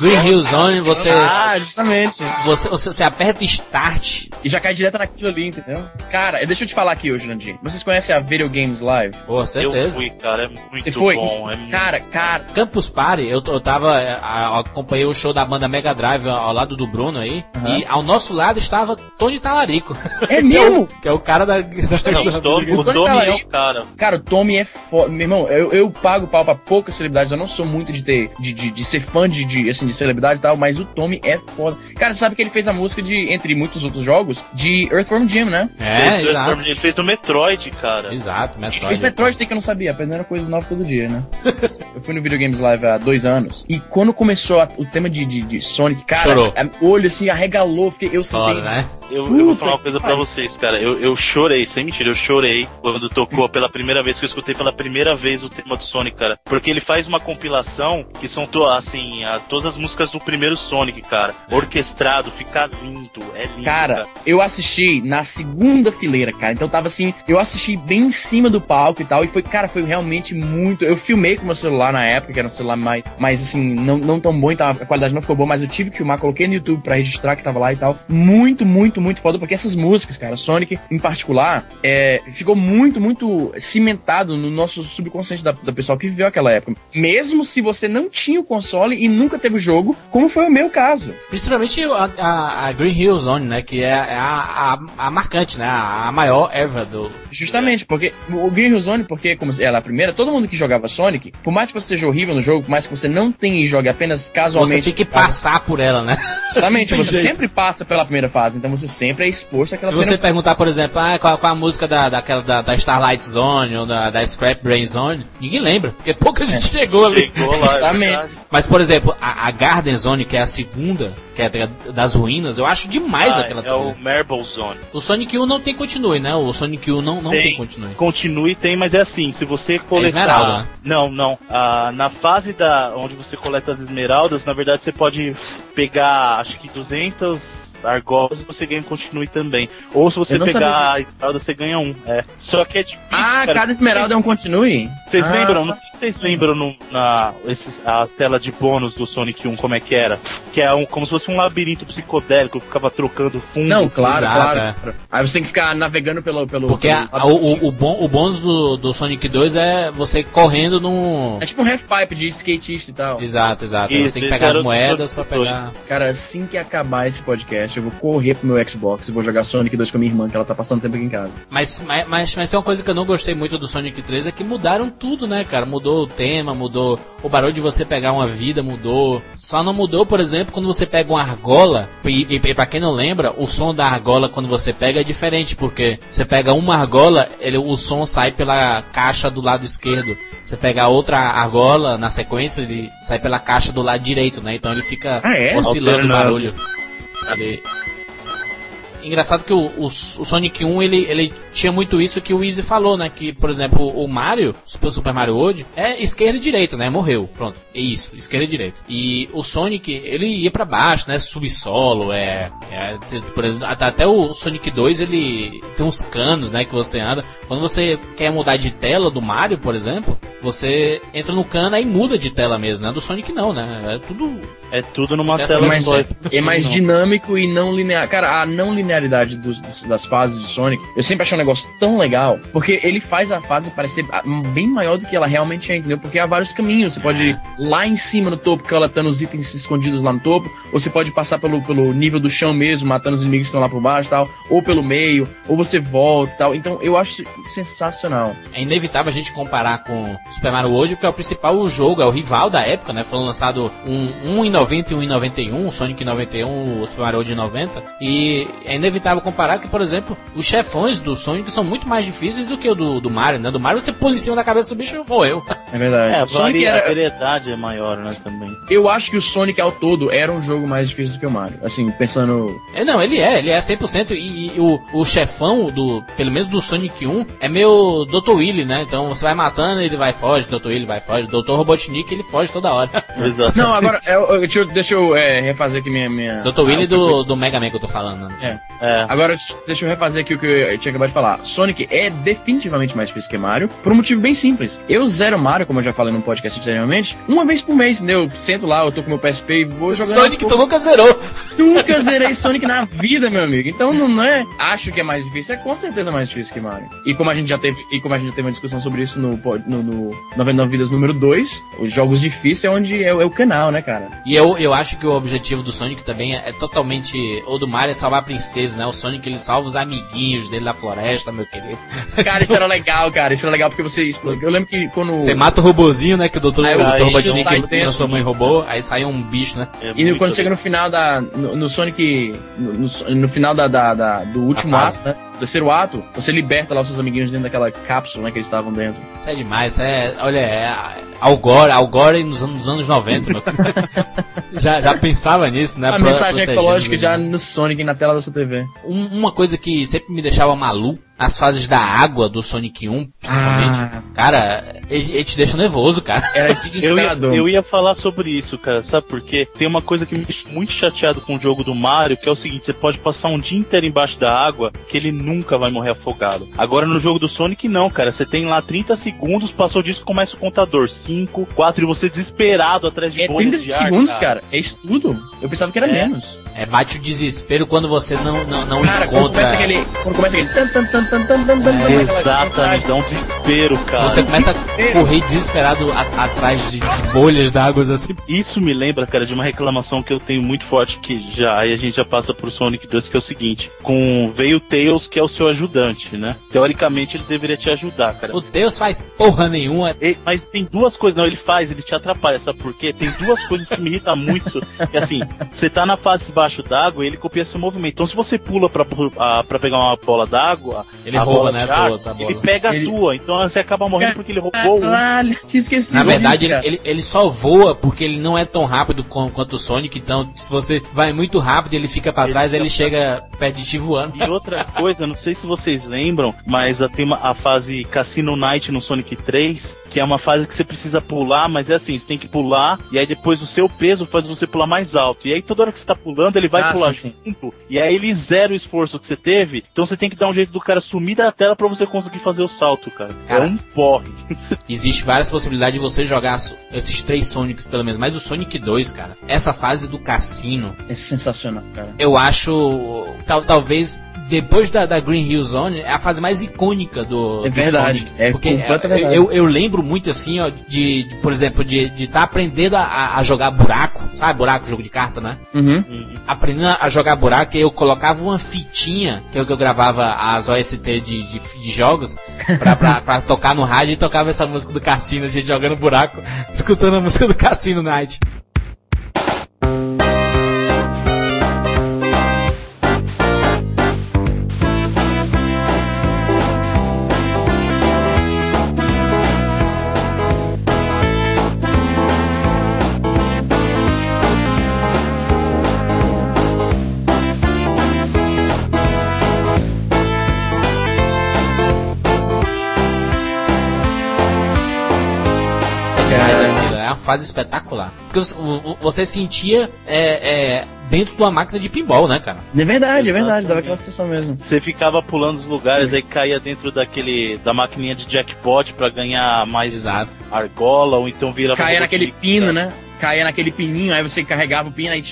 Green Hill Zone, você. Ah, justamente. Você, você, você, aperta Start. E já cai direto naquilo ali, entendeu? Cara, deixa eu te falar aqui hoje, Nandinho. Vocês conhecem a Video Games Live? Pô, certeza. Eu fui, cara, é muito você foi? bom. É cara, cara. Campus Party, eu, eu tava. É, acompanhei o show da banda Mega Drive ao lado do Bruno aí. Uhum. E ao nosso lado estava Tony Talarico. É mesmo? que, é o, que é o cara da. Não, o Tommy, o Tommy é o cara. Cara, o Tommy é foda. Meu irmão, eu, eu pago pau pra poucas celebridades. Eu não sou muito de ter. de, de, de ser fã de, de, assim, de celebridade e tal, mas o Tommy é foda. Cara, sabe que ele fez a música de, entre muitos outros jogos, de Earthworm Jim, né? É, ele, exato. Ele fez do Metroid, cara. Exato, Metroid. Ele fez Metroid, tem que eu não sabia, aprendendo coisas novas todo dia, né? eu fui no Videogames Live há dois anos, e quando começou a, o tema de, de, de, Sonic, cara, Chorou. A, olho assim, arregalou, fiquei, eu senti... né? Eu, eu, vou falar uma coisa pra vocês, cara. Eu, eu chorei, sem mentira, eu chorei quando tocou pela primeira vez, que eu escutei pela primeira vez o tema do Sonic, cara. Porque ele faz uma compilação que são, assim, a, todas as músicas do primeiro Sonic, cara. Orquestrado, fica lindo, é lindo. Cara, cara, eu assisti na segunda fileira, cara. Então tava assim, eu assisti bem em cima do palco e tal. E foi, cara, foi realmente muito. Eu filmei com meu celular na época, que era um celular mais, mais assim, não, não tão bom, então a qualidade não ficou boa, mas eu tive que filmar, coloquei no YouTube pra registrar que tava lá e tal. Muito, muito, muito foda, porque essas músicas, cara, Sonic em particular, é, ficou muito, muito cimentado no nosso subconsciente da, da pessoa que viveu aquela época. Mesmo se você não tinha o console e nunca teve o jogo, como foi o meu caso. Principalmente a, a, a Green Hill Zone, né? Que é, é a, a, a, marcante, né? A, maior ever do. Justamente, porque o Green Hill Zone, porque como ela é a primeira, todo mundo que jogava Sonic, por mais que você seja horrível no jogo, por mais que você não tenha e jogue apenas casualmente. Você tem que passar por ela, né? Justamente, você jeito. sempre passa pela primeira fase, então você sempre é exposto àquela Se você perguntar, fase. por exemplo, ah, qual, qual a música da, daquela, da, da Starlight Zone ou da, da Scrap Brain Zone, ninguém lembra, porque pouca gente é. chegou ali. Chegou lá, é Justamente. É Mas, por exemplo, a, a Garden Zone, que é a segunda, que é das ruínas, eu acho demais ah, aquela É o Marble Zone. O Sonic 1 não tem continue, né? O Sonic 1 não, não tem, tem continue. Continue tem, mas é assim, se você coletar... É esmeralda, né? Não, não. Ah, na fase da onde você coleta as esmeraldas, na verdade você pode pegar, acho que 200 argolas, você ganha um continue também. Ou se você pegar a esmeralda, você ganha um. É. Só que é difícil. Ah, cara. cada esmeralda é um continue? Vocês ah. lembram? Não sei se vocês lembram no, na esses, a tela de bônus do Sonic 1, como é que era? Que é um, como se fosse um labirinto psicodélico, ficava trocando fundo. Não, claro, Exato, claro. É. Aí você tem que ficar navegando pelo. pelo Porque pelo, a, o, o, bom, o bônus do, do Sonic 2 é você correndo num. É tipo um half-pipe de skatista e tal. Exato, exato. Isso, você tem que pegar as moedas pra pegar. Cara, assim que acabar esse podcast, eu vou correr pro meu Xbox e vou jogar Sonic 2 com a minha irmã, que ela tá passando tempo aqui em casa. Mas, mas, mas, mas tem uma coisa que eu não gostei muito do Sonic 3 é que mudaram tudo, né, cara? Mudou o tema, mudou o barulho de você pegar uma vida, mudou. Só não mudou, por exemplo, quando você pega uma argola, e, e, e pra quem não lembra, o som da argola quando você pega é diferente, porque você pega uma argola, ele, o som sai pela caixa do lado esquerdo. Você pega outra argola na sequência, ele sai pela caixa do lado direito, né? Então ele fica ah, é? oscilando o barulho. Ele, engraçado que o, o, o, Sonic 1 ele, ele tinha muito isso que o Easy falou, né? Que, por exemplo, o Mario, o Super Mario World, é esquerda e direita, né? Morreu. Pronto. É isso, esquerda e direita. E o Sonic, ele ia para baixo, né? Subsolo, é, é. Por exemplo, até o Sonic 2 ele tem uns canos, né? Que você anda. Quando você quer mudar de tela do Mario, por exemplo, você entra no cano e muda de tela mesmo, né? Do Sonic não, né? É tudo. É tudo numa tela mais, É mais dinâmico e não linear. Cara, a não linearidade dos, das fases de Sonic, eu sempre achei um negócio tão legal, porque ele faz a fase parecer bem maior do que ela realmente é, entendeu? Porque há vários caminhos. Você pode ir lá em cima no topo, coletando os itens escondidos lá no topo, ou você pode passar pelo, pelo nível do chão mesmo, matando os inimigos que estão lá por baixo tal, ou pelo meio, ou você volta e tal. Então eu acho sensacional. É inevitável a gente comparar com Super Mario World, porque é o principal jogo, é o rival da época, né? Foi lançado um, um em 90 e um em 91, Sonic em 91, o Super Mario World em 90. E é inevitável comparar que, por exemplo, os chefões do Sonic são muito mais difíceis do que o do, do Mario, né? Do Mario você pula em cima da cabeça do bicho e morreu. É verdade. É, a, Sonic era... a variedade é maior, né, também. Eu acho que o Sonic ao todo era um jogo mais difícil do que o Mario. Assim, pensando... É, não, ele é, ele é 100%. E, e o, o chefão, do, pelo menos do Sonic 1, é meio Dr. Willy, né? Então você vai matando, ele vai foge, Dr. Willy vai foge, Dr. Robotnik, ele foge toda hora. Exato. Não, agora, eu, deixa eu, deixa eu é, refazer aqui minha... minha Dr. Willy do, do Mega Man que eu tô falando. Né? É. é. Agora, deixa eu refazer aqui o que eu tinha acabado de falar. Sonic é definitivamente mais difícil que Mario, por um motivo bem simples. Eu zero Mario, como eu já falei no podcast anteriormente, uma vez por mês, entendeu? Eu sento lá, eu tô com meu PSP e vou jogar. Sonic, tu nunca zerou! Nunca zerei Sonic na vida, meu amigo. Então não é. Acho que é mais difícil, é com certeza mais difícil que Mario. E como a gente já teve, e como a gente já teve uma discussão sobre isso no, no, no 99 Vidas número 2, os jogos difíceis é onde é, é, o canal, né, cara? E eu, eu acho que o objetivo do Sonic também é, é totalmente. Ou do Mario é salvar a princesa, né? O Sonic ele salva os amiguinhos dele da floresta, meu querido. Cara, isso era legal, cara. Isso era legal porque você Eu lembro que quando. Você mata o robozinho, né? Que o doutor, ah, o doutor Robotnik transformou em robô, aí sai um bicho, né? É e quando chega no final da. No, no Sonic. No, no, no, final da, da, da do último ato, né? terceiro ato, você liberta lá os seus amiguinhos dentro daquela cápsula né, que eles estavam dentro. Isso é demais, isso é. Olha, é. Algore, Algore nos anos, nos anos 90, meu. já, já pensava nisso, né? A mensagem ecológica já no Sonic na tela da sua TV. Um, uma coisa que sempre me deixava maluco as fases da água do Sonic 1, principalmente. Ah. Cara, ele, ele, te deixa nervoso, cara. Era desesperador. Eu ia, eu ia falar sobre isso, cara, sabe por quê? Tem uma coisa que me deixa muito chateado com o jogo do Mario, que é o seguinte, você pode passar um dia inteiro embaixo da água, que ele nunca vai morrer afogado. Agora no jogo do Sonic não, cara, você tem lá 30 segundos, passou disso, começa o contador, 5, 4, e você desesperado atrás de é bolhas 30 de ar, segundos, cara. cara. É isso tudo. Eu pensava que era é. menos. É, bate o desespero quando você não, não, não cara, encontra... Quando começa aquele... Quando começa aquele... Tan, tan, tan, é, exatamente, dá um desespero, cara. Você começa a correr desesperado a, atrás de, de bolhas d'água assim. Isso me lembra, cara, de uma reclamação que eu tenho muito forte que já aí a gente já passa pro Sonic 2, que é o seguinte: com veio o Tails, que é o seu ajudante, né? Teoricamente ele deveria te ajudar, cara. O Tails faz porra nenhuma. E, mas tem duas coisas, não, ele faz, ele te atrapalha, sabe por quê? Tem duas coisas que me irritam muito. Que assim, você tá na fase debaixo d'água e ele copia seu movimento. Então se você pula pra, pra pegar uma bola d'água, ele rouba bola, né? Ar, tua, ele pega ele... a tua, então você acaba morrendo porque ele roubou Caralho, um. tinha esquecido. Na verdade, ele, ele, ele, só voa porque ele não é tão rápido quanto o Sonic, então se você vai muito rápido ele fica para trás, ele chega perto de ti voando. E outra coisa, não sei se vocês lembram, mas tem uma, a fase Cassino Night no Sonic 3, que é uma fase que você precisa precisa pular, mas é assim, você tem que pular, e aí depois o seu peso faz você pular mais alto. E aí toda hora que você tá pulando, ele vai ah, pular sim, junto, sim. e aí ele zera o esforço que você teve, então você tem que dar um jeito do cara sumir da tela para você conseguir fazer o salto, cara. É cara é um porre. existe várias possibilidades de você jogar esses três Sonics pelo menos, mas o Sonic 2, cara, essa fase do cassino... É sensacional, cara. Eu acho, tal, talvez depois da, da, Green Hill Zone, é a fase mais icônica do, é verdade, Sonic. É porque eu, eu, eu, lembro muito assim, ó, de, de por exemplo, de estar tá aprendendo a, a, jogar buraco, sabe? Buraco, jogo de carta, né? Uhum. Aprendendo a jogar buraco, eu colocava uma fitinha, que eu, que eu gravava as OST de, de, de jogos, pra, pra, pra, tocar no rádio e tocava essa música do Cassino, a gente jogando buraco, escutando a música do Cassino Night. Fase espetacular. Porque você sentia é, é, dentro de uma máquina de pinball, né, cara? É verdade, Exatamente. é verdade, dava aquela sensação mesmo. Você ficava pulando os lugares, aí caía dentro daquele da maquininha de jackpot para ganhar mais Exato. argola, ou então vira Caía naquele pino, né? Caía naquele pininho, aí você carregava o pino, aí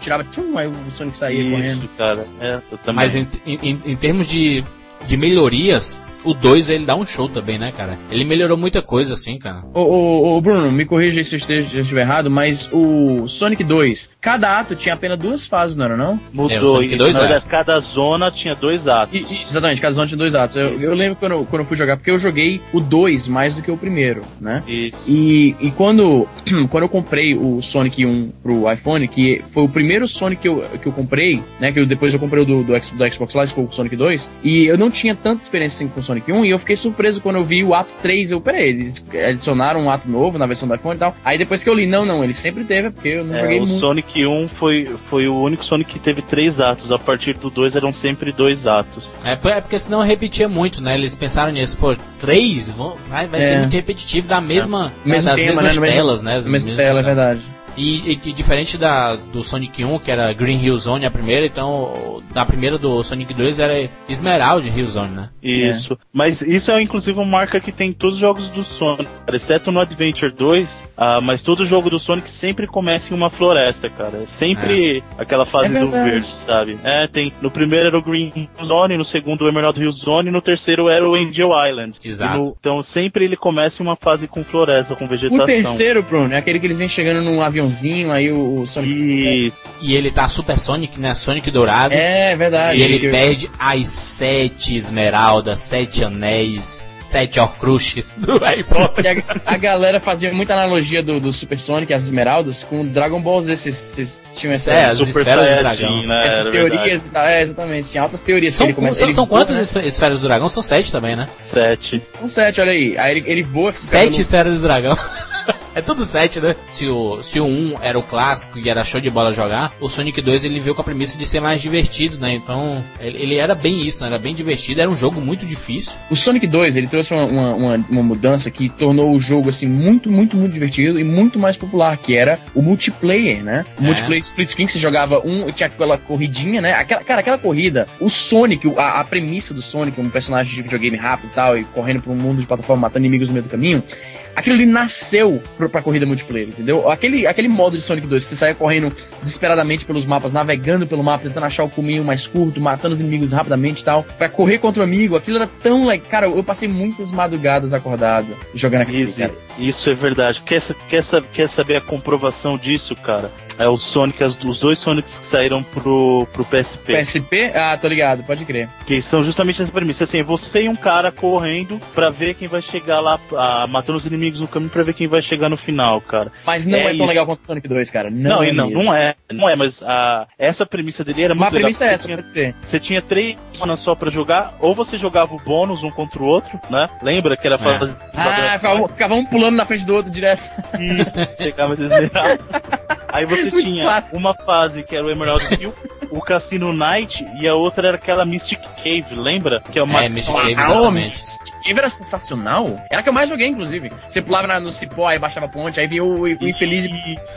tirava, tchum, aí o Sonic saía Isso, correndo. cara, é, eu também. Mas em, em, em termos de, de melhorias, o 2 ele dá um show também, né, cara? Ele melhorou muita coisa, assim, cara. Ô, ô, ô Bruno, me corrija se eu estiver errado, mas o Sonic 2, cada ato tinha apenas duas fases, não era não? Mudou. É, dois na verdade, cada zona tinha dois atos. E, exatamente, cada zona tinha dois atos. Eu, eu lembro quando, quando eu fui jogar, porque eu joguei o 2 mais do que o primeiro, né? Isso. E, e quando, quando eu comprei o Sonic 1 pro iPhone, que foi o primeiro Sonic que eu, que eu comprei, né? Que eu, depois eu comprei o do, do, do Xbox Live, foi o Sonic 2, e eu não tinha tanta experiência assim com o Sonic Sonic 1 e eu fiquei surpreso quando eu vi o ato 3. Eu, peraí, eles adicionaram um ato novo na versão do iPhone e tal. Aí depois que eu li, não, não, ele sempre teve, porque eu não é, joguei o muito. O Sonic 1 foi, foi o único Sonic que teve três atos. A partir do 2 eram sempre dois atos. É, é porque senão repetia muito, né? Eles pensaram nisso, pô, três? Vai, vai é. ser muito repetitivo da mesma. É. Né, das tema, mesmas né? telas, né? As mesmas telas, é verdade. E, e, diferente da, do Sonic 1, que era Green Hill Zone a primeira, então da primeira do Sonic 2 era Esmeralda Hill Zone, né? Isso. É. Mas isso é inclusive uma marca que tem em todos os jogos do Sonic, exceto no Adventure 2, uh, ah, mas todo jogo do Sonic sempre começa em uma floresta, cara. É sempre é. aquela fase é do verde, sabe? É, tem. No primeiro era o Green Hill Zone, no segundo o Emerald Hill Zone, no terceiro era o Angel Island. Exato. No, então sempre ele começa em uma fase com floresta, com vegetação. O terceiro, Bruno, é aquele que eles vêm chegando num avião aviãozinho, aí o, o Sonic. Isso. E ele tá Super Sonic, né? Sonic dourado. É, verdade. E ele perde as sete esmeraldas, sete anéis sete Horcruxes do Harry Potter. A, a, galera fazia muita analogia do, do Super Sonic, as esmeraldas, com Dragon Ball Z. Vocês tinham essa é, Super esferas do dragão. Né, essas teorias, é, exatamente. Tinha altas teorias são, que ele começa. São, ele são voa, quantas né? esferas do dragão? São sete também, né? Sete. São sete, olha aí. Aí ele, ele voa. Sete no... esferas do dragão. É tudo 7, né? Se o, se o 1 era o clássico e era show de bola jogar, o Sonic 2 ele veio com a premissa de ser mais divertido, né? Então, ele, ele era bem isso, né? Era bem divertido, era um jogo muito difícil. O Sonic 2, ele trouxe uma, uma, uma, mudança que tornou o jogo, assim, muito, muito, muito divertido e muito mais popular, que era o multiplayer, né? O é. multiplayer split screen que você jogava um, tinha aquela corridinha, né? Aquela, cara, aquela corrida, o Sonic, a, a premissa do Sonic, um personagem de videogame rápido e tal, e correndo por um mundo de plataforma, matando inimigos no meio do caminho, aquilo ali nasceu pra, pra corrida multiplayer, entendeu? Aquele, aquele modo de Sonic 2, você saia correndo desesperadamente pelos mapas, navegando pelo mapa, tentando achar o caminho mais curto, matando os inimigos rapidamente e tal, pra correr contra o amigo, aquilo era tão legal. Cara, eu passei muitas madrugadas acordado jogando aquilo. Isso, isso é verdade. Quer, quer, quer saber a comprovação disso, cara? É o Sonic, as, os dois Sonics que saíram pro, pro PSP. PSP? Ah, tô ligado, pode crer. Que são justamente essa premissa. Assim, você e um cara correndo pra ver quem vai chegar lá, ah, matando os inimigos no caminho pra ver quem vai chegar no final, cara. Mas não é, é tão isso. legal quanto o Sonic 2, cara. Não, não, é não, não é. Não é, mas a, essa premissa dele era muito Uma legal. premissa é essa, você tinha, você tinha três zonas só pra jogar, ou você jogava o bônus um contra o outro, né? Lembra que era é. Ah, ficava, ficava um pulando na frente do outro direto. Isso, chegava desesperado. Aí você Muito tinha clássico. uma fase que era o Emerald Hill, o Cassino Night e a outra era aquela Mystic Cave, lembra? Que é uma. É, Mystic Cave, exatamente. Cave era sensacional. Era a que eu mais joguei, inclusive. Você pulava no cipó, aí baixava a ponte, aí vinha o, o infeliz.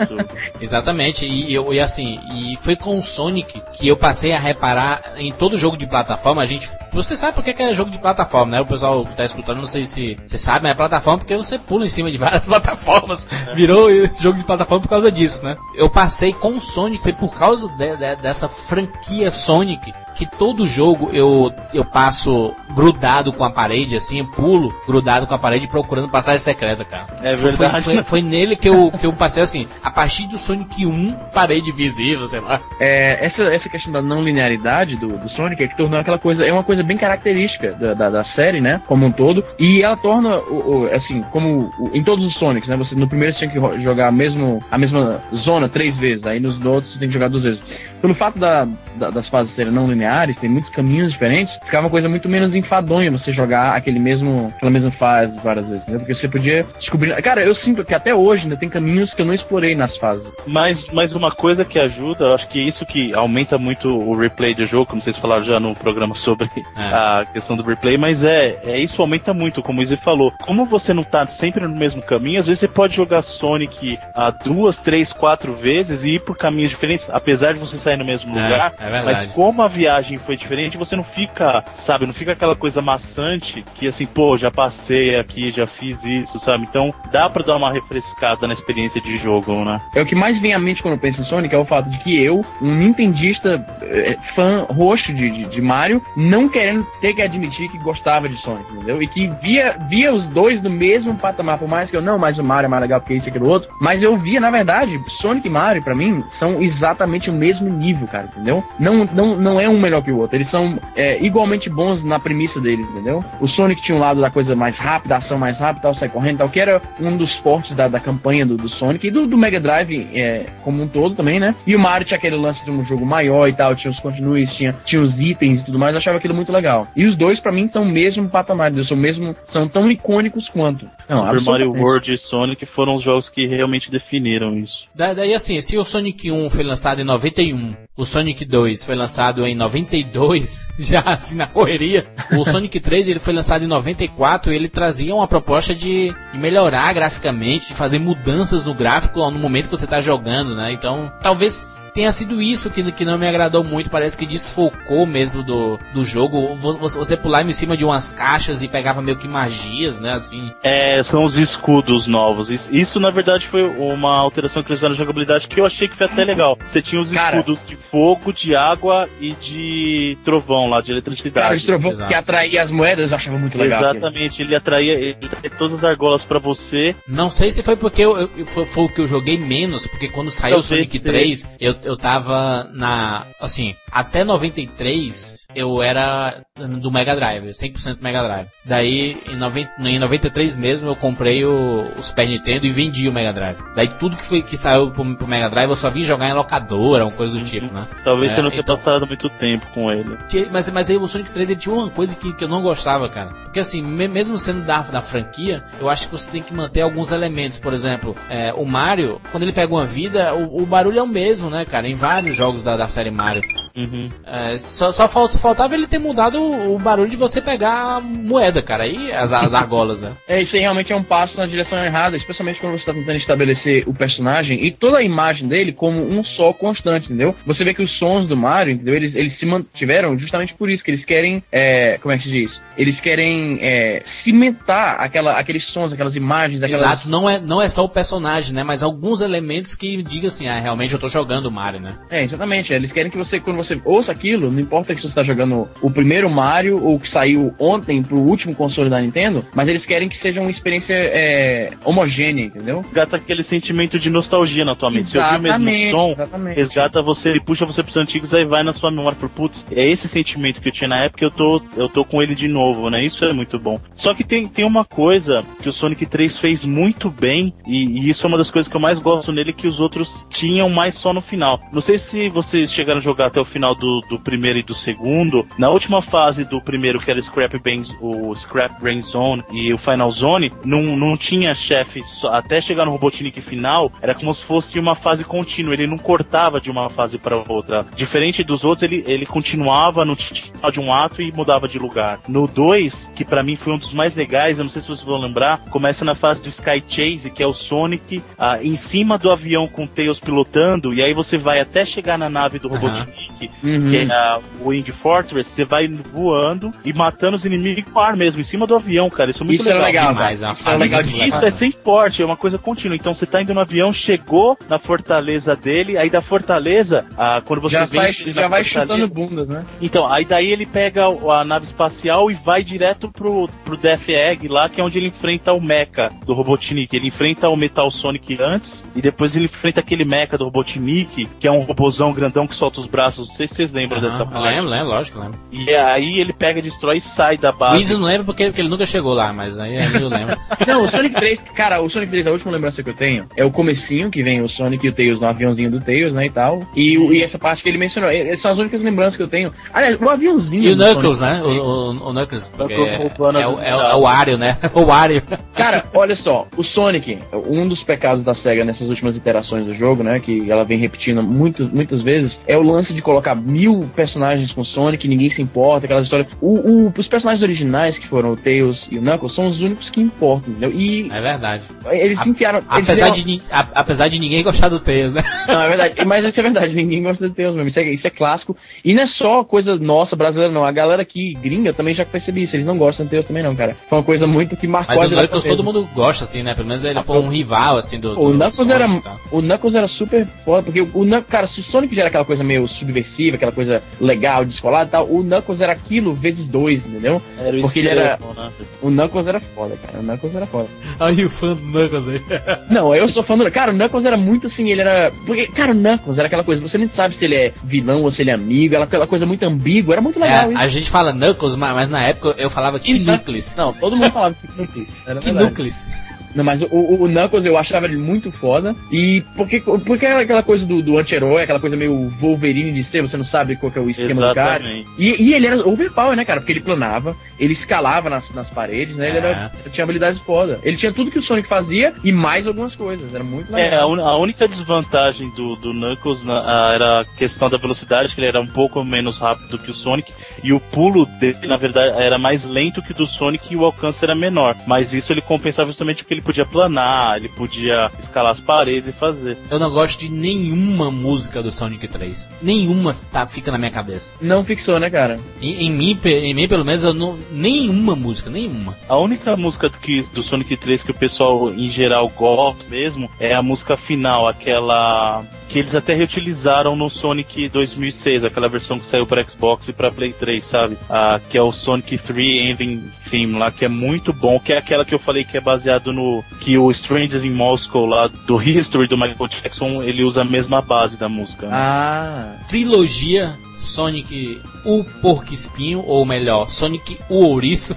Exatamente. E, eu, e assim, e foi com o Sonic que eu passei a reparar em todo jogo de plataforma. A gente. Você sabe por que é jogo de plataforma, né? O pessoal que tá escutando, não sei se você sabe, mas é plataforma porque você pula em cima de várias plataformas. Virou jogo de plataforma por causa disso, né? Eu passei com o Sonic, foi por causa de, de, dessa franquia Sonic que todo jogo eu, eu passo grudado com a parede, assim, eu pulo grudado com a parede procurando passagem secreta, cara. É verdade. Foi, foi, foi, nele que eu, que eu passei assim, a partir do Sonic 1, parede visível, sei lá. É, essa, essa questão da não linearidade do, do Sonic é que tornou aquela coisa, é uma coisa bem característica da, da, da série, né, como um todo, e ela torna, o, o, assim, como o, em todos os Sonics, né, você no primeiro você tinha que jogar mesmo, a mesma zona três vezes, aí nos outros você tem que jogar duas vezes pelo fato da, da, das fases serem não lineares, tem muitos caminhos diferentes, ficava uma coisa muito menos enfadonha você jogar aquele mesmo, aquela mesma fase várias vezes, né? Porque você podia descobrir. Cara, eu sinto que até hoje ainda tem caminhos que eu não explorei nas fases. Mas, mas uma coisa que ajuda, eu acho que isso que aumenta muito o replay do jogo, como vocês falaram já no programa sobre é. a questão do replay, mas é, é isso aumenta muito, como o Izzy falou. Como você não tá sempre no mesmo caminho, às vezes você pode jogar Sonic a duas, três, quatro vezes e ir por caminhos diferentes, apesar de você sair no mesmo é, lugar, é, mas como a viagem foi diferente, você não fica, sabe, não fica aquela coisa maçante que assim, pô, já passei aqui, já fiz isso, sabe? Então dá para dar uma refrescada na experiência de jogo, né? É o que mais vem à mente quando eu penso em Sonic é o fato de que eu, um nintendista é, fã roxo de, de, de, Mario, não querendo ter que admitir que gostava de Sonic, entendeu? E que via, via os dois no mesmo patamar, por mais que eu não, mas o Mario é mais legal que isso e aquilo outro, mas eu via, na verdade, Sonic e Mario, para mim, são exatamente o mesmo nível cara, entendeu? Não, não, não é um melhor que o outro. Eles são é, igualmente bons na premissa deles, entendeu? O Sonic tinha um lado da coisa mais rápida, ação mais rápida, tal, sai correndo tal, que era um dos fortes da, da campanha do, do Sonic e do, do Mega Drive é, como um todo também, né? E o Mario tinha aquele lance de um jogo maior e tal, tinha os continues, tinha, tinha os itens e tudo mais, eu achava aquilo muito legal. E os dois, para mim, são o mesmo patamar, são mesmo, são tão icônicos quanto. Não, Super Mario World e Sonic foram os jogos que realmente definiram isso. Da, daí assim, se o Sonic 1 foi lançado em 91 o Sonic 2 foi lançado em 92, já assim na correria. O Sonic 3 ele foi lançado em 94 e ele trazia uma proposta de, de melhorar graficamente, de fazer mudanças no gráfico no momento que você está jogando, né? Então, talvez tenha sido isso que, que não me agradou muito. Parece que desfocou mesmo do, do jogo. Você, você pulava em cima de umas caixas e pegava meio que magias, né? Assim. É, são os escudos novos. Isso, isso na verdade foi uma alteração que eles fizeram na jogabilidade que eu achei que foi até legal. Você tinha os Cara, escudos de fogo, de água e de trovão lá, de eletricidade. Cara, de trovão Exato. que atraía as moedas, eu achava muito legal. Exatamente, ele atraía, ele atraía todas as argolas para você. Não sei se foi porque eu, eu foi, foi, o que eu joguei menos, porque quando saiu o Sonic 3, eu, eu tava na. Assim, até 93 eu era do Mega Drive, 100% Mega Drive. Daí, em, 90, em 93 mesmo, eu comprei o, o Super Nintendo e vendi o Mega Drive. Daí, tudo que, foi, que saiu pro, pro Mega Drive, eu só vim jogar em locadora, uma coisa do uhum. tipo, né? Talvez é, você não tenha então, passado muito tempo com ele. Mas, mas aí o Sonic 3 ele tinha uma coisa que, que eu não gostava, cara. Porque assim, mesmo sendo da, da franquia, eu acho que você tem que manter alguns elementos. Por exemplo, é, o Mario, quando ele pega uma vida, o, o, barulho é o mesmo, né, cara? Em vários jogos da, da série Mario. Uhum. É, só, só falta faltava ele ter mudado o, barulho de você pegar a moeda, cara. Aí as, as argolas, né? É, isso aí realmente é um passo na direção errada, especialmente quando você está tentando estabelecer o personagem e toda a imagem dele como um só constante, entendeu? Você vê que os sons do Mario, entendeu? Eles, eles se mantiveram justamente por isso, que eles querem, é, como é que se diz? Eles querem é, cimentar aquela, aqueles sons, aquelas imagens, aquelas... Exato, não é, não é só o personagem, né? Mas alguns elementos que digam assim, ah, realmente eu tô jogando o Mario, né? É, exatamente. Eles querem que você, quando você ouça aquilo, não importa que você está jogando o primeiro Mario ou que saiu ontem pro último console da Nintendo, mas eles querem que seja uma experiência é, homogênea, entendeu? Resgata aquele sentimento de nostalgia na tua mente. Você ouviu o mesmo som, exatamente. resgata você, ele puxa você pros antigos, aí vai na sua memória por putz, é esse sentimento que eu tinha na época, eu tô, eu tô com ele de novo, né? Isso é muito bom. Só que tem, tem uma coisa que o Sonic 3 fez muito bem, e, e isso é uma das coisas que eu mais gosto nele, que os outros tinham mais só no final. Não sei se vocês chegaram a jogar até o final do, do primeiro e do segundo, na última fase do primeiro, que era o Scrap Brain, o Scrap Brain Zone e o Final Zone, não, não tinha chefe, até chegar no Robotnik final, era como se fosse uma fase contínua, ele não cortava de uma fase para outra. Diferente dos outros, ele, ele continuava no final de um ato e mudava de lugar. No 2, que para mim foi um dos mais legais, eu não sei se vocês vão lembrar, começa na fase do Sky Chase, que é o Sonic ah, em cima do avião com o Tails pilotando, e aí você vai até chegar na nave do Robotnik, uhum. que é a Wing Fortress, você vai voando e matando os inimigos com ar mesmo, em cima do avião, cara. Isso é muito isso legal. É legal demais, é uma fase é legal. Isso é sem forte, é uma coisa contínua. Então você tá indo no avião, chegou na fortaleza dele, aí da fortaleza, ah, quando você já vence vai, já vai chutando bundas, né? Então, aí daí ele pega a nave espacial e vai direto pro, pro Death Egg lá, que é onde ele enfrenta o Mecha do Robotnik. Ele enfrenta o Metal Sonic antes e depois ele enfrenta aquele Mecha do Robotnik, que é um robozão grandão que solta os braços. Não sei se vocês lembram uhum, dessa parte. Lembro, lembro, lógico, lembro. E aí ele pega, destrói e sai da base. Luiz não lembra porque, porque ele nunca chegou lá, mas aí, aí eu lembro. Não, o Sonic 3, cara, o Sonic 3, a última lembrança que eu tenho é o comecinho, que vem o Sonic e o Tails no aviãozinho do Tails, né, e tal. E, e essa parte que ele mencionou, essas são as únicas lembranças que eu tenho. Aliás, o aviãozinho. E o Knuckles, Sonic, né? O, o, o Knuckles. Knuckles é, é, o, é, é o Wario, né? O Wario. Cara, olha só, o Sonic, um dos pecados da SEGA nessas últimas iterações do jogo, né? Que ela vem repetindo muitas, muitas vezes, é o lance de colocar mil personagens com Sonic, ninguém se importa, aquelas histórias. O, o, os personagens originais, que foram o Tails e o Knuckles, são os únicos que entendeu? E. É verdade. Eles se enfiaram. Apesar, eles de, a, apesar de ninguém gostar do Tails, né? Não, é verdade. Mas isso é verdade, ninguém gosta do Tails mesmo. Isso é, isso é clássico. E não é só coisa nossa brasileira, não. A galera aqui gringa também já percebi isso. Eles não gostam do Tails também, não, cara. Foi uma coisa muito que marcou Mas o Knuckles todo mundo gosta, assim, né? Pelo menos ele ah, foi um rival, assim, do. O Knuckles era. O Knuckles era super foda, porque o Knuckles, cara, se o Sonic já era aquela coisa meio subversiva, aquela coisa legal, descolada e tal, o Knuckles era aquilo vezes dois, entendeu? Era porque ele era. Né? O Knuckles era foda, cara. O Knuckles era foda. Aí o fã do Knuckles aí. não, eu sou fã do. Cara, o Knuckles era muito assim, ele era. Porque, cara, o Knuckles era aquela coisa, você nem sabe se ele é vilão ou se ele é amigo, aquela coisa muito ambígua, era muito legal. É, a gente fala Knuckles, mas na época eu falava Knuckles. Não, todo mundo falava Knuckles. Knuckles. Não, mas o, o, Knuckles eu achava ele muito foda. E porque, porque é aquela coisa do, do anti-herói, aquela coisa meio Wolverine de ser, você não sabe qual é o esquema Exatamente. do cara. E, e ele era overpower, né, cara? Porque ele planava, ele escalava nas, nas paredes, né? É. Ele era, tinha habilidades foda. Ele tinha tudo que o Sonic fazia e mais algumas coisas. Era muito legal. É, a, un, a única desvantagem do, do Knuckles na, a, era a questão da velocidade, que ele era um pouco menos rápido que o Sonic. E o pulo dele, na verdade, era mais lento que o do Sonic e o alcance era menor. Mas isso ele compensava justamente porque ele podia planar, ele podia escalar as paredes e fazer. Eu não gosto de nenhuma música do Sonic 3. Nenhuma tá, fica na minha cabeça. Não fixou, né, cara? Em, em, mim, em mim, pelo menos, eu não, nenhuma música, nenhuma. A única música que, do Sonic 3 que o pessoal em geral gosta mesmo é a música final, aquela que eles até reutilizaram no Sonic 2006, aquela versão que saiu para Xbox e para Play 3, sabe? Ah, que é o Sonic 3 Ending Theme lá, que é muito bom, que é aquela que eu falei que é baseado no que o Strangers in Moscow lá do History do Michael Jackson, ele usa a mesma base da música. Né? Ah, trilogia Sonic o Porco Espinho, ou melhor, Sonic o Ouriço.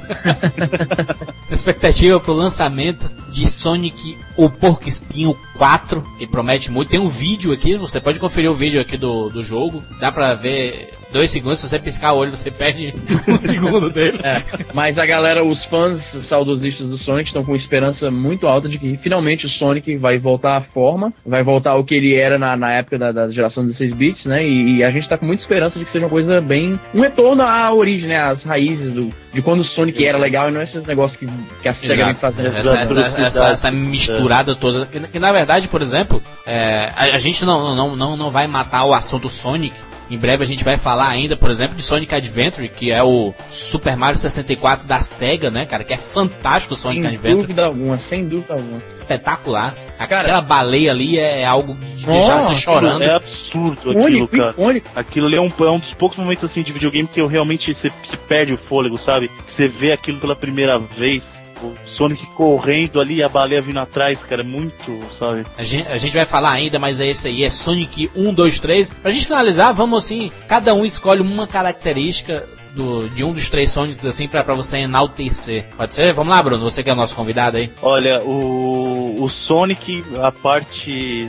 Expectativa pro lançamento de Sonic o Porco Espinho 4, que promete muito. Tem um vídeo aqui, você pode conferir o vídeo aqui do, do jogo. Dá pra ver dois segundos, se você piscar o olho, você perde um segundo dele. É, mas a galera, os fãs saudosistas do Sonic estão com esperança muito alta de que finalmente o Sonic vai voltar à forma, vai voltar ao que ele era na, na época da, da geração 16 bits, né? E, e, a gente tá com muita esperança de que seja uma coisa bem. um retorno à origem, né? Às raízes do, de quando o Sonic era legal e não esses negócios que, que a SEGA vem fazendo. Essa, essa, essa, essa, misturada toda. Que, que, na verdade, por exemplo, é, a, a, gente não, não, não, não vai matar o assunto Sonic em breve a gente vai falar ainda, por exemplo, de Sonic Adventure, que é o Super Mario 64 da SEGA, né, cara? Que é fantástico o Sonic sem Adventure. Sem dúvida alguma, sem dúvida alguma. Espetacular. Aquela cara, baleia ali é algo de deixar você chorando. É absurdo aquilo, único, cara. Único. Aquilo ali é um, é um dos poucos momentos assim de videogame que eu realmente se, se perde o fôlego, sabe? Você vê aquilo pela primeira vez o Sonic correndo ali, a baleia vindo atrás, cara, é muito, sabe? A gente, a gente vai falar ainda, mas é esse aí, é Sonic 1, 2, 3. Pra gente finalizar, vamos assim, cada um escolhe uma característica do, de um dos três Sonics, assim, pra, pra você enaltecer. Pode ser? Vamos lá, Bruno, você que é o nosso convidado aí. Olha, o, o Sonic, a parte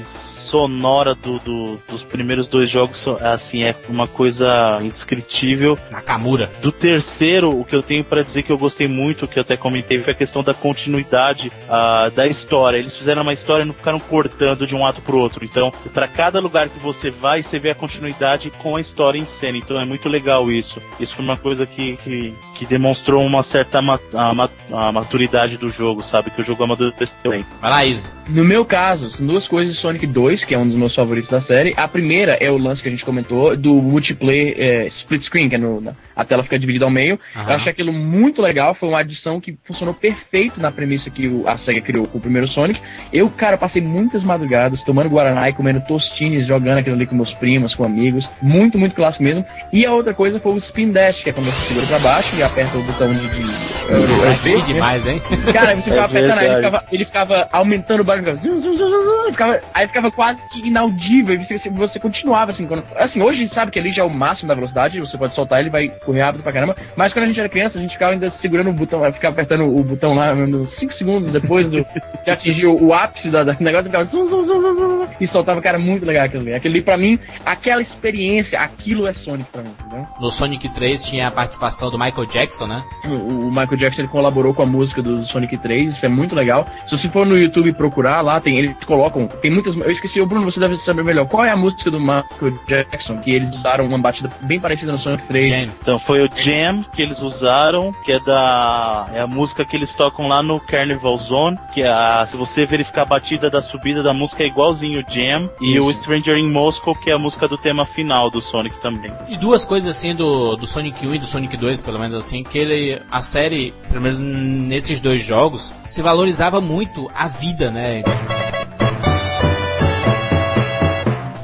sonora do, do, dos primeiros dois jogos, assim, é uma coisa indescritível. Nakamura. Do terceiro, o que eu tenho para dizer que eu gostei muito, que eu até comentei, foi a questão da continuidade uh, da história. Eles fizeram uma história e não ficaram cortando de um ato pro outro. Então, para cada lugar que você vai, você vê a continuidade com a história em cena. Então é muito legal isso. Isso foi uma coisa que, que, que demonstrou uma certa ma a, a maturidade do jogo, sabe? Que o jogo amadureceu bem. Vai lá, Izzy. No meu caso, duas coisas de Sonic 2, que é um dos meus favoritos da série. A primeira é o lance que a gente comentou do multiplayer é, split screen, que é no, na, a tela fica dividida ao meio. Uhum. Eu achei aquilo muito legal, foi uma adição que funcionou perfeito na premissa que o, a SEGA criou com o primeiro Sonic. Eu, cara, passei muitas madrugadas tomando Guaraná e comendo tostines, jogando aquilo ali com meus primos, com amigos. Muito, muito clássico mesmo. E a outra coisa foi o Spin Dash, que é quando você segura pra baixo e aperta o botão de. de é demais, hein? Cara, você ficava é apertando, ele ficava, ele ficava aumentando o barulho, ficava, aí ficava quase inaudível, e você, você continuava assim, quando, assim, hoje a gente sabe que ali já é o máximo da velocidade, você pode soltar ele vai correr rápido pra caramba, mas quando a gente era criança, a gente ficava ainda segurando o botão, ficava apertando o botão lá, 5 segundos depois do, de atingir o, ápice da, da negócio, ficava zum, zum, zum, e soltava, cara, muito legal aquilo ali. Ali, pra mim, aquela experiência, aquilo é Sonic pra mim, entendeu? No Sonic 3 tinha a participação do Michael Jackson, né? O, o Michael Jackson ele colaborou com a música do Sonic 3, isso é muito legal. Se você for no YouTube procurar lá, tem, eles colocam, tem muitas, eu esqueci, o Bruno, você deve saber melhor, qual é a música do Michael Jackson, que eles usaram uma batida bem parecida no Sonic 3? Jam. Então foi o Jam que eles usaram, que é da, é a música que eles tocam lá no Carnival Zone, que é a, se você verificar a batida da subida da música é igualzinho o Jam, e o Stranger in Moscow, que é a música do tema final do Sonic também. E duas coisas assim do, do Sonic 1 e do Sonic 2, pelo menos assim, que ele, a série, pelo menos nesses dois jogos, se valorizava muito a vida, né?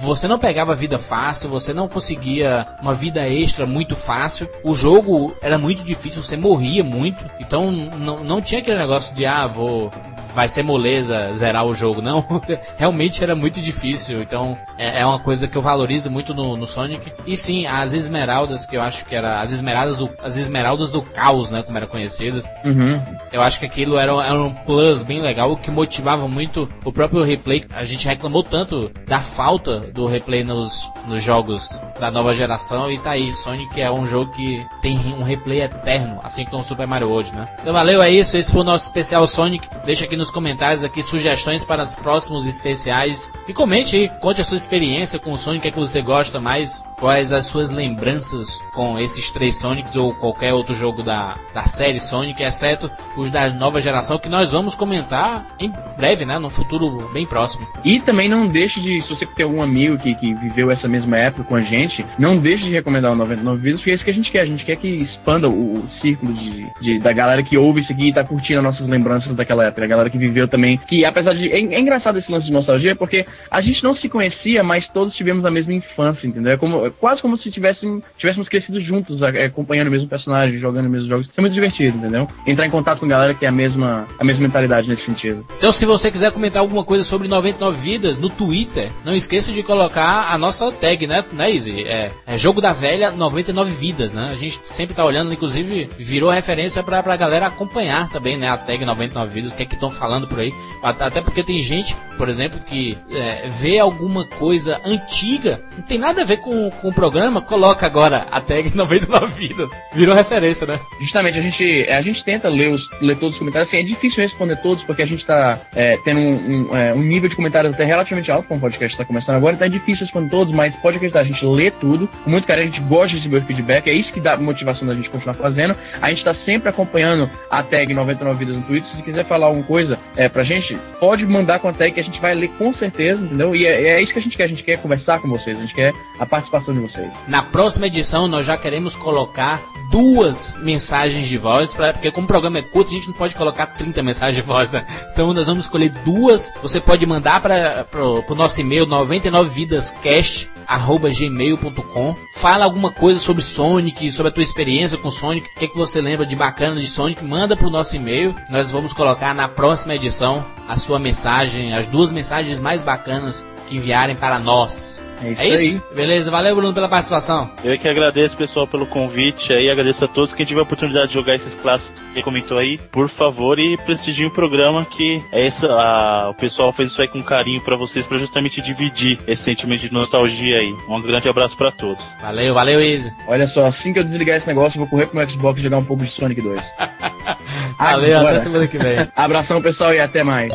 Você não pegava vida fácil, você não conseguia uma vida extra muito fácil. O jogo era muito difícil, você morria muito. Então não, não tinha aquele negócio de ah, vou vai ser moleza zerar o jogo. Não, realmente era muito difícil. Então é, é, uma coisa que eu valorizo muito no, no, Sonic. E sim, as esmeraldas, que eu acho que era as esmeraldas do, as esmeraldas do caos, né? Como eram conhecidas. Uhum. Eu acho que aquilo era, era um plus bem legal que motivava muito o próprio replay. A gente reclamou tanto da falta do replay nos, nos jogos da nova geração. E tá aí, Sonic é um jogo que tem um replay eterno, assim como Super Mario World, né? Então valeu, é isso. Esse foi o nosso especial Sonic. Deixa aqui no nos comentários aqui sugestões para os próximos especiais. E comente aí, conte a sua experiência com o Sonic, é que você gosta mais, quais as suas lembranças com esses três Sonics ou qualquer outro jogo da, da série Sonic, exceto os da nova geração, que nós vamos comentar em breve, né? No futuro bem próximo. E também não deixe de, se você tem algum amigo que, que viveu essa mesma época com a gente, não deixe de recomendar o 99 Vidas, porque é isso que a gente quer. A gente quer que expanda o, o círculo de, de, da galera que ouve isso aqui e tá curtindo as nossas lembranças daquela época. A galera que que viveu também. Que apesar de. É, é, engraçado esse lance de nostalgia, porque a gente não se conhecia, mas todos tivemos a mesma infância, entendeu? É como, é quase como se tivéssemos, tivéssemos crescido juntos, acompanhando o mesmo personagem, jogando os mesmos jogos. Isso é muito divertido, entendeu? Entrar em contato com galera que tem a mesma, a mesma mentalidade nesse sentido. Então, se você quiser comentar alguma coisa sobre 99 Vidas no Twitter, não esqueça de colocar a nossa tag, né, né Izzy? É, é Jogo da Velha 99 Vidas, né? A gente sempre tá olhando, inclusive virou referência pra, pra galera acompanhar também, né? A tag 99 Vidas, o que é que estão falando falando por aí. Até porque tem gente, por exemplo, que é, vê alguma coisa antiga, não tem nada a ver com, com o programa, coloca agora a tag 99 vidas. Virou referência, né? Justamente, a gente, a gente tenta ler, os, ler todos os comentários. Assim, é difícil responder todos, porque a gente está é, tendo um, um, é, um, nível de comentários até relativamente alto, como o podcast está começando agora, então é difícil responder todos, mas pode acreditar, a gente lê tudo, com muito carinho, a gente gosta de receber o feedback, é isso que dá motivação da gente continuar fazendo. A gente está sempre acompanhando a tag 99 vidas no Twitter. Se quiser falar alguma coisa, coisa é, pra gente, pode mandar com a tag que a gente vai ler com certeza, entendeu? E é, é, isso que a gente quer, a gente quer conversar com vocês, a gente quer a participação de vocês. Na próxima edição nós já queremos colocar duas mensagens de voz, pra, porque como o programa é curto, a gente não pode colocar 30 mensagens de voz, né? Então nós vamos escolher duas, você pode mandar para o nosso e-mail 99vidascast gmail.com Fala alguma coisa sobre Sonic, sobre a tua experiência com Sonic, o que, é que você lembra de bacana de Sonic, manda pro nosso e-mail. Nós vamos colocar na próxima edição a sua mensagem, as duas mensagens mais bacanas que enviarem para nós. É isso, é isso? Aí. Beleza, valeu Bruno pela participação. Eu é que agradeço pessoal pelo convite aí, agradeço a todos quem tiver a oportunidade de jogar esses clássicos que comentou aí, por favor e prestigiem o programa que é essa, a, o pessoal fez isso aí com carinho para vocês para justamente dividir esse sentimento de nostalgia aí. Um grande abraço para todos. Valeu, valeu Easy. Olha só, assim que eu desligar esse negócio, eu vou correr pro meu Xbox e jogar um pouco de Sonic 2. valeu, Agora. até semana que vem. Abração pessoal e até mais.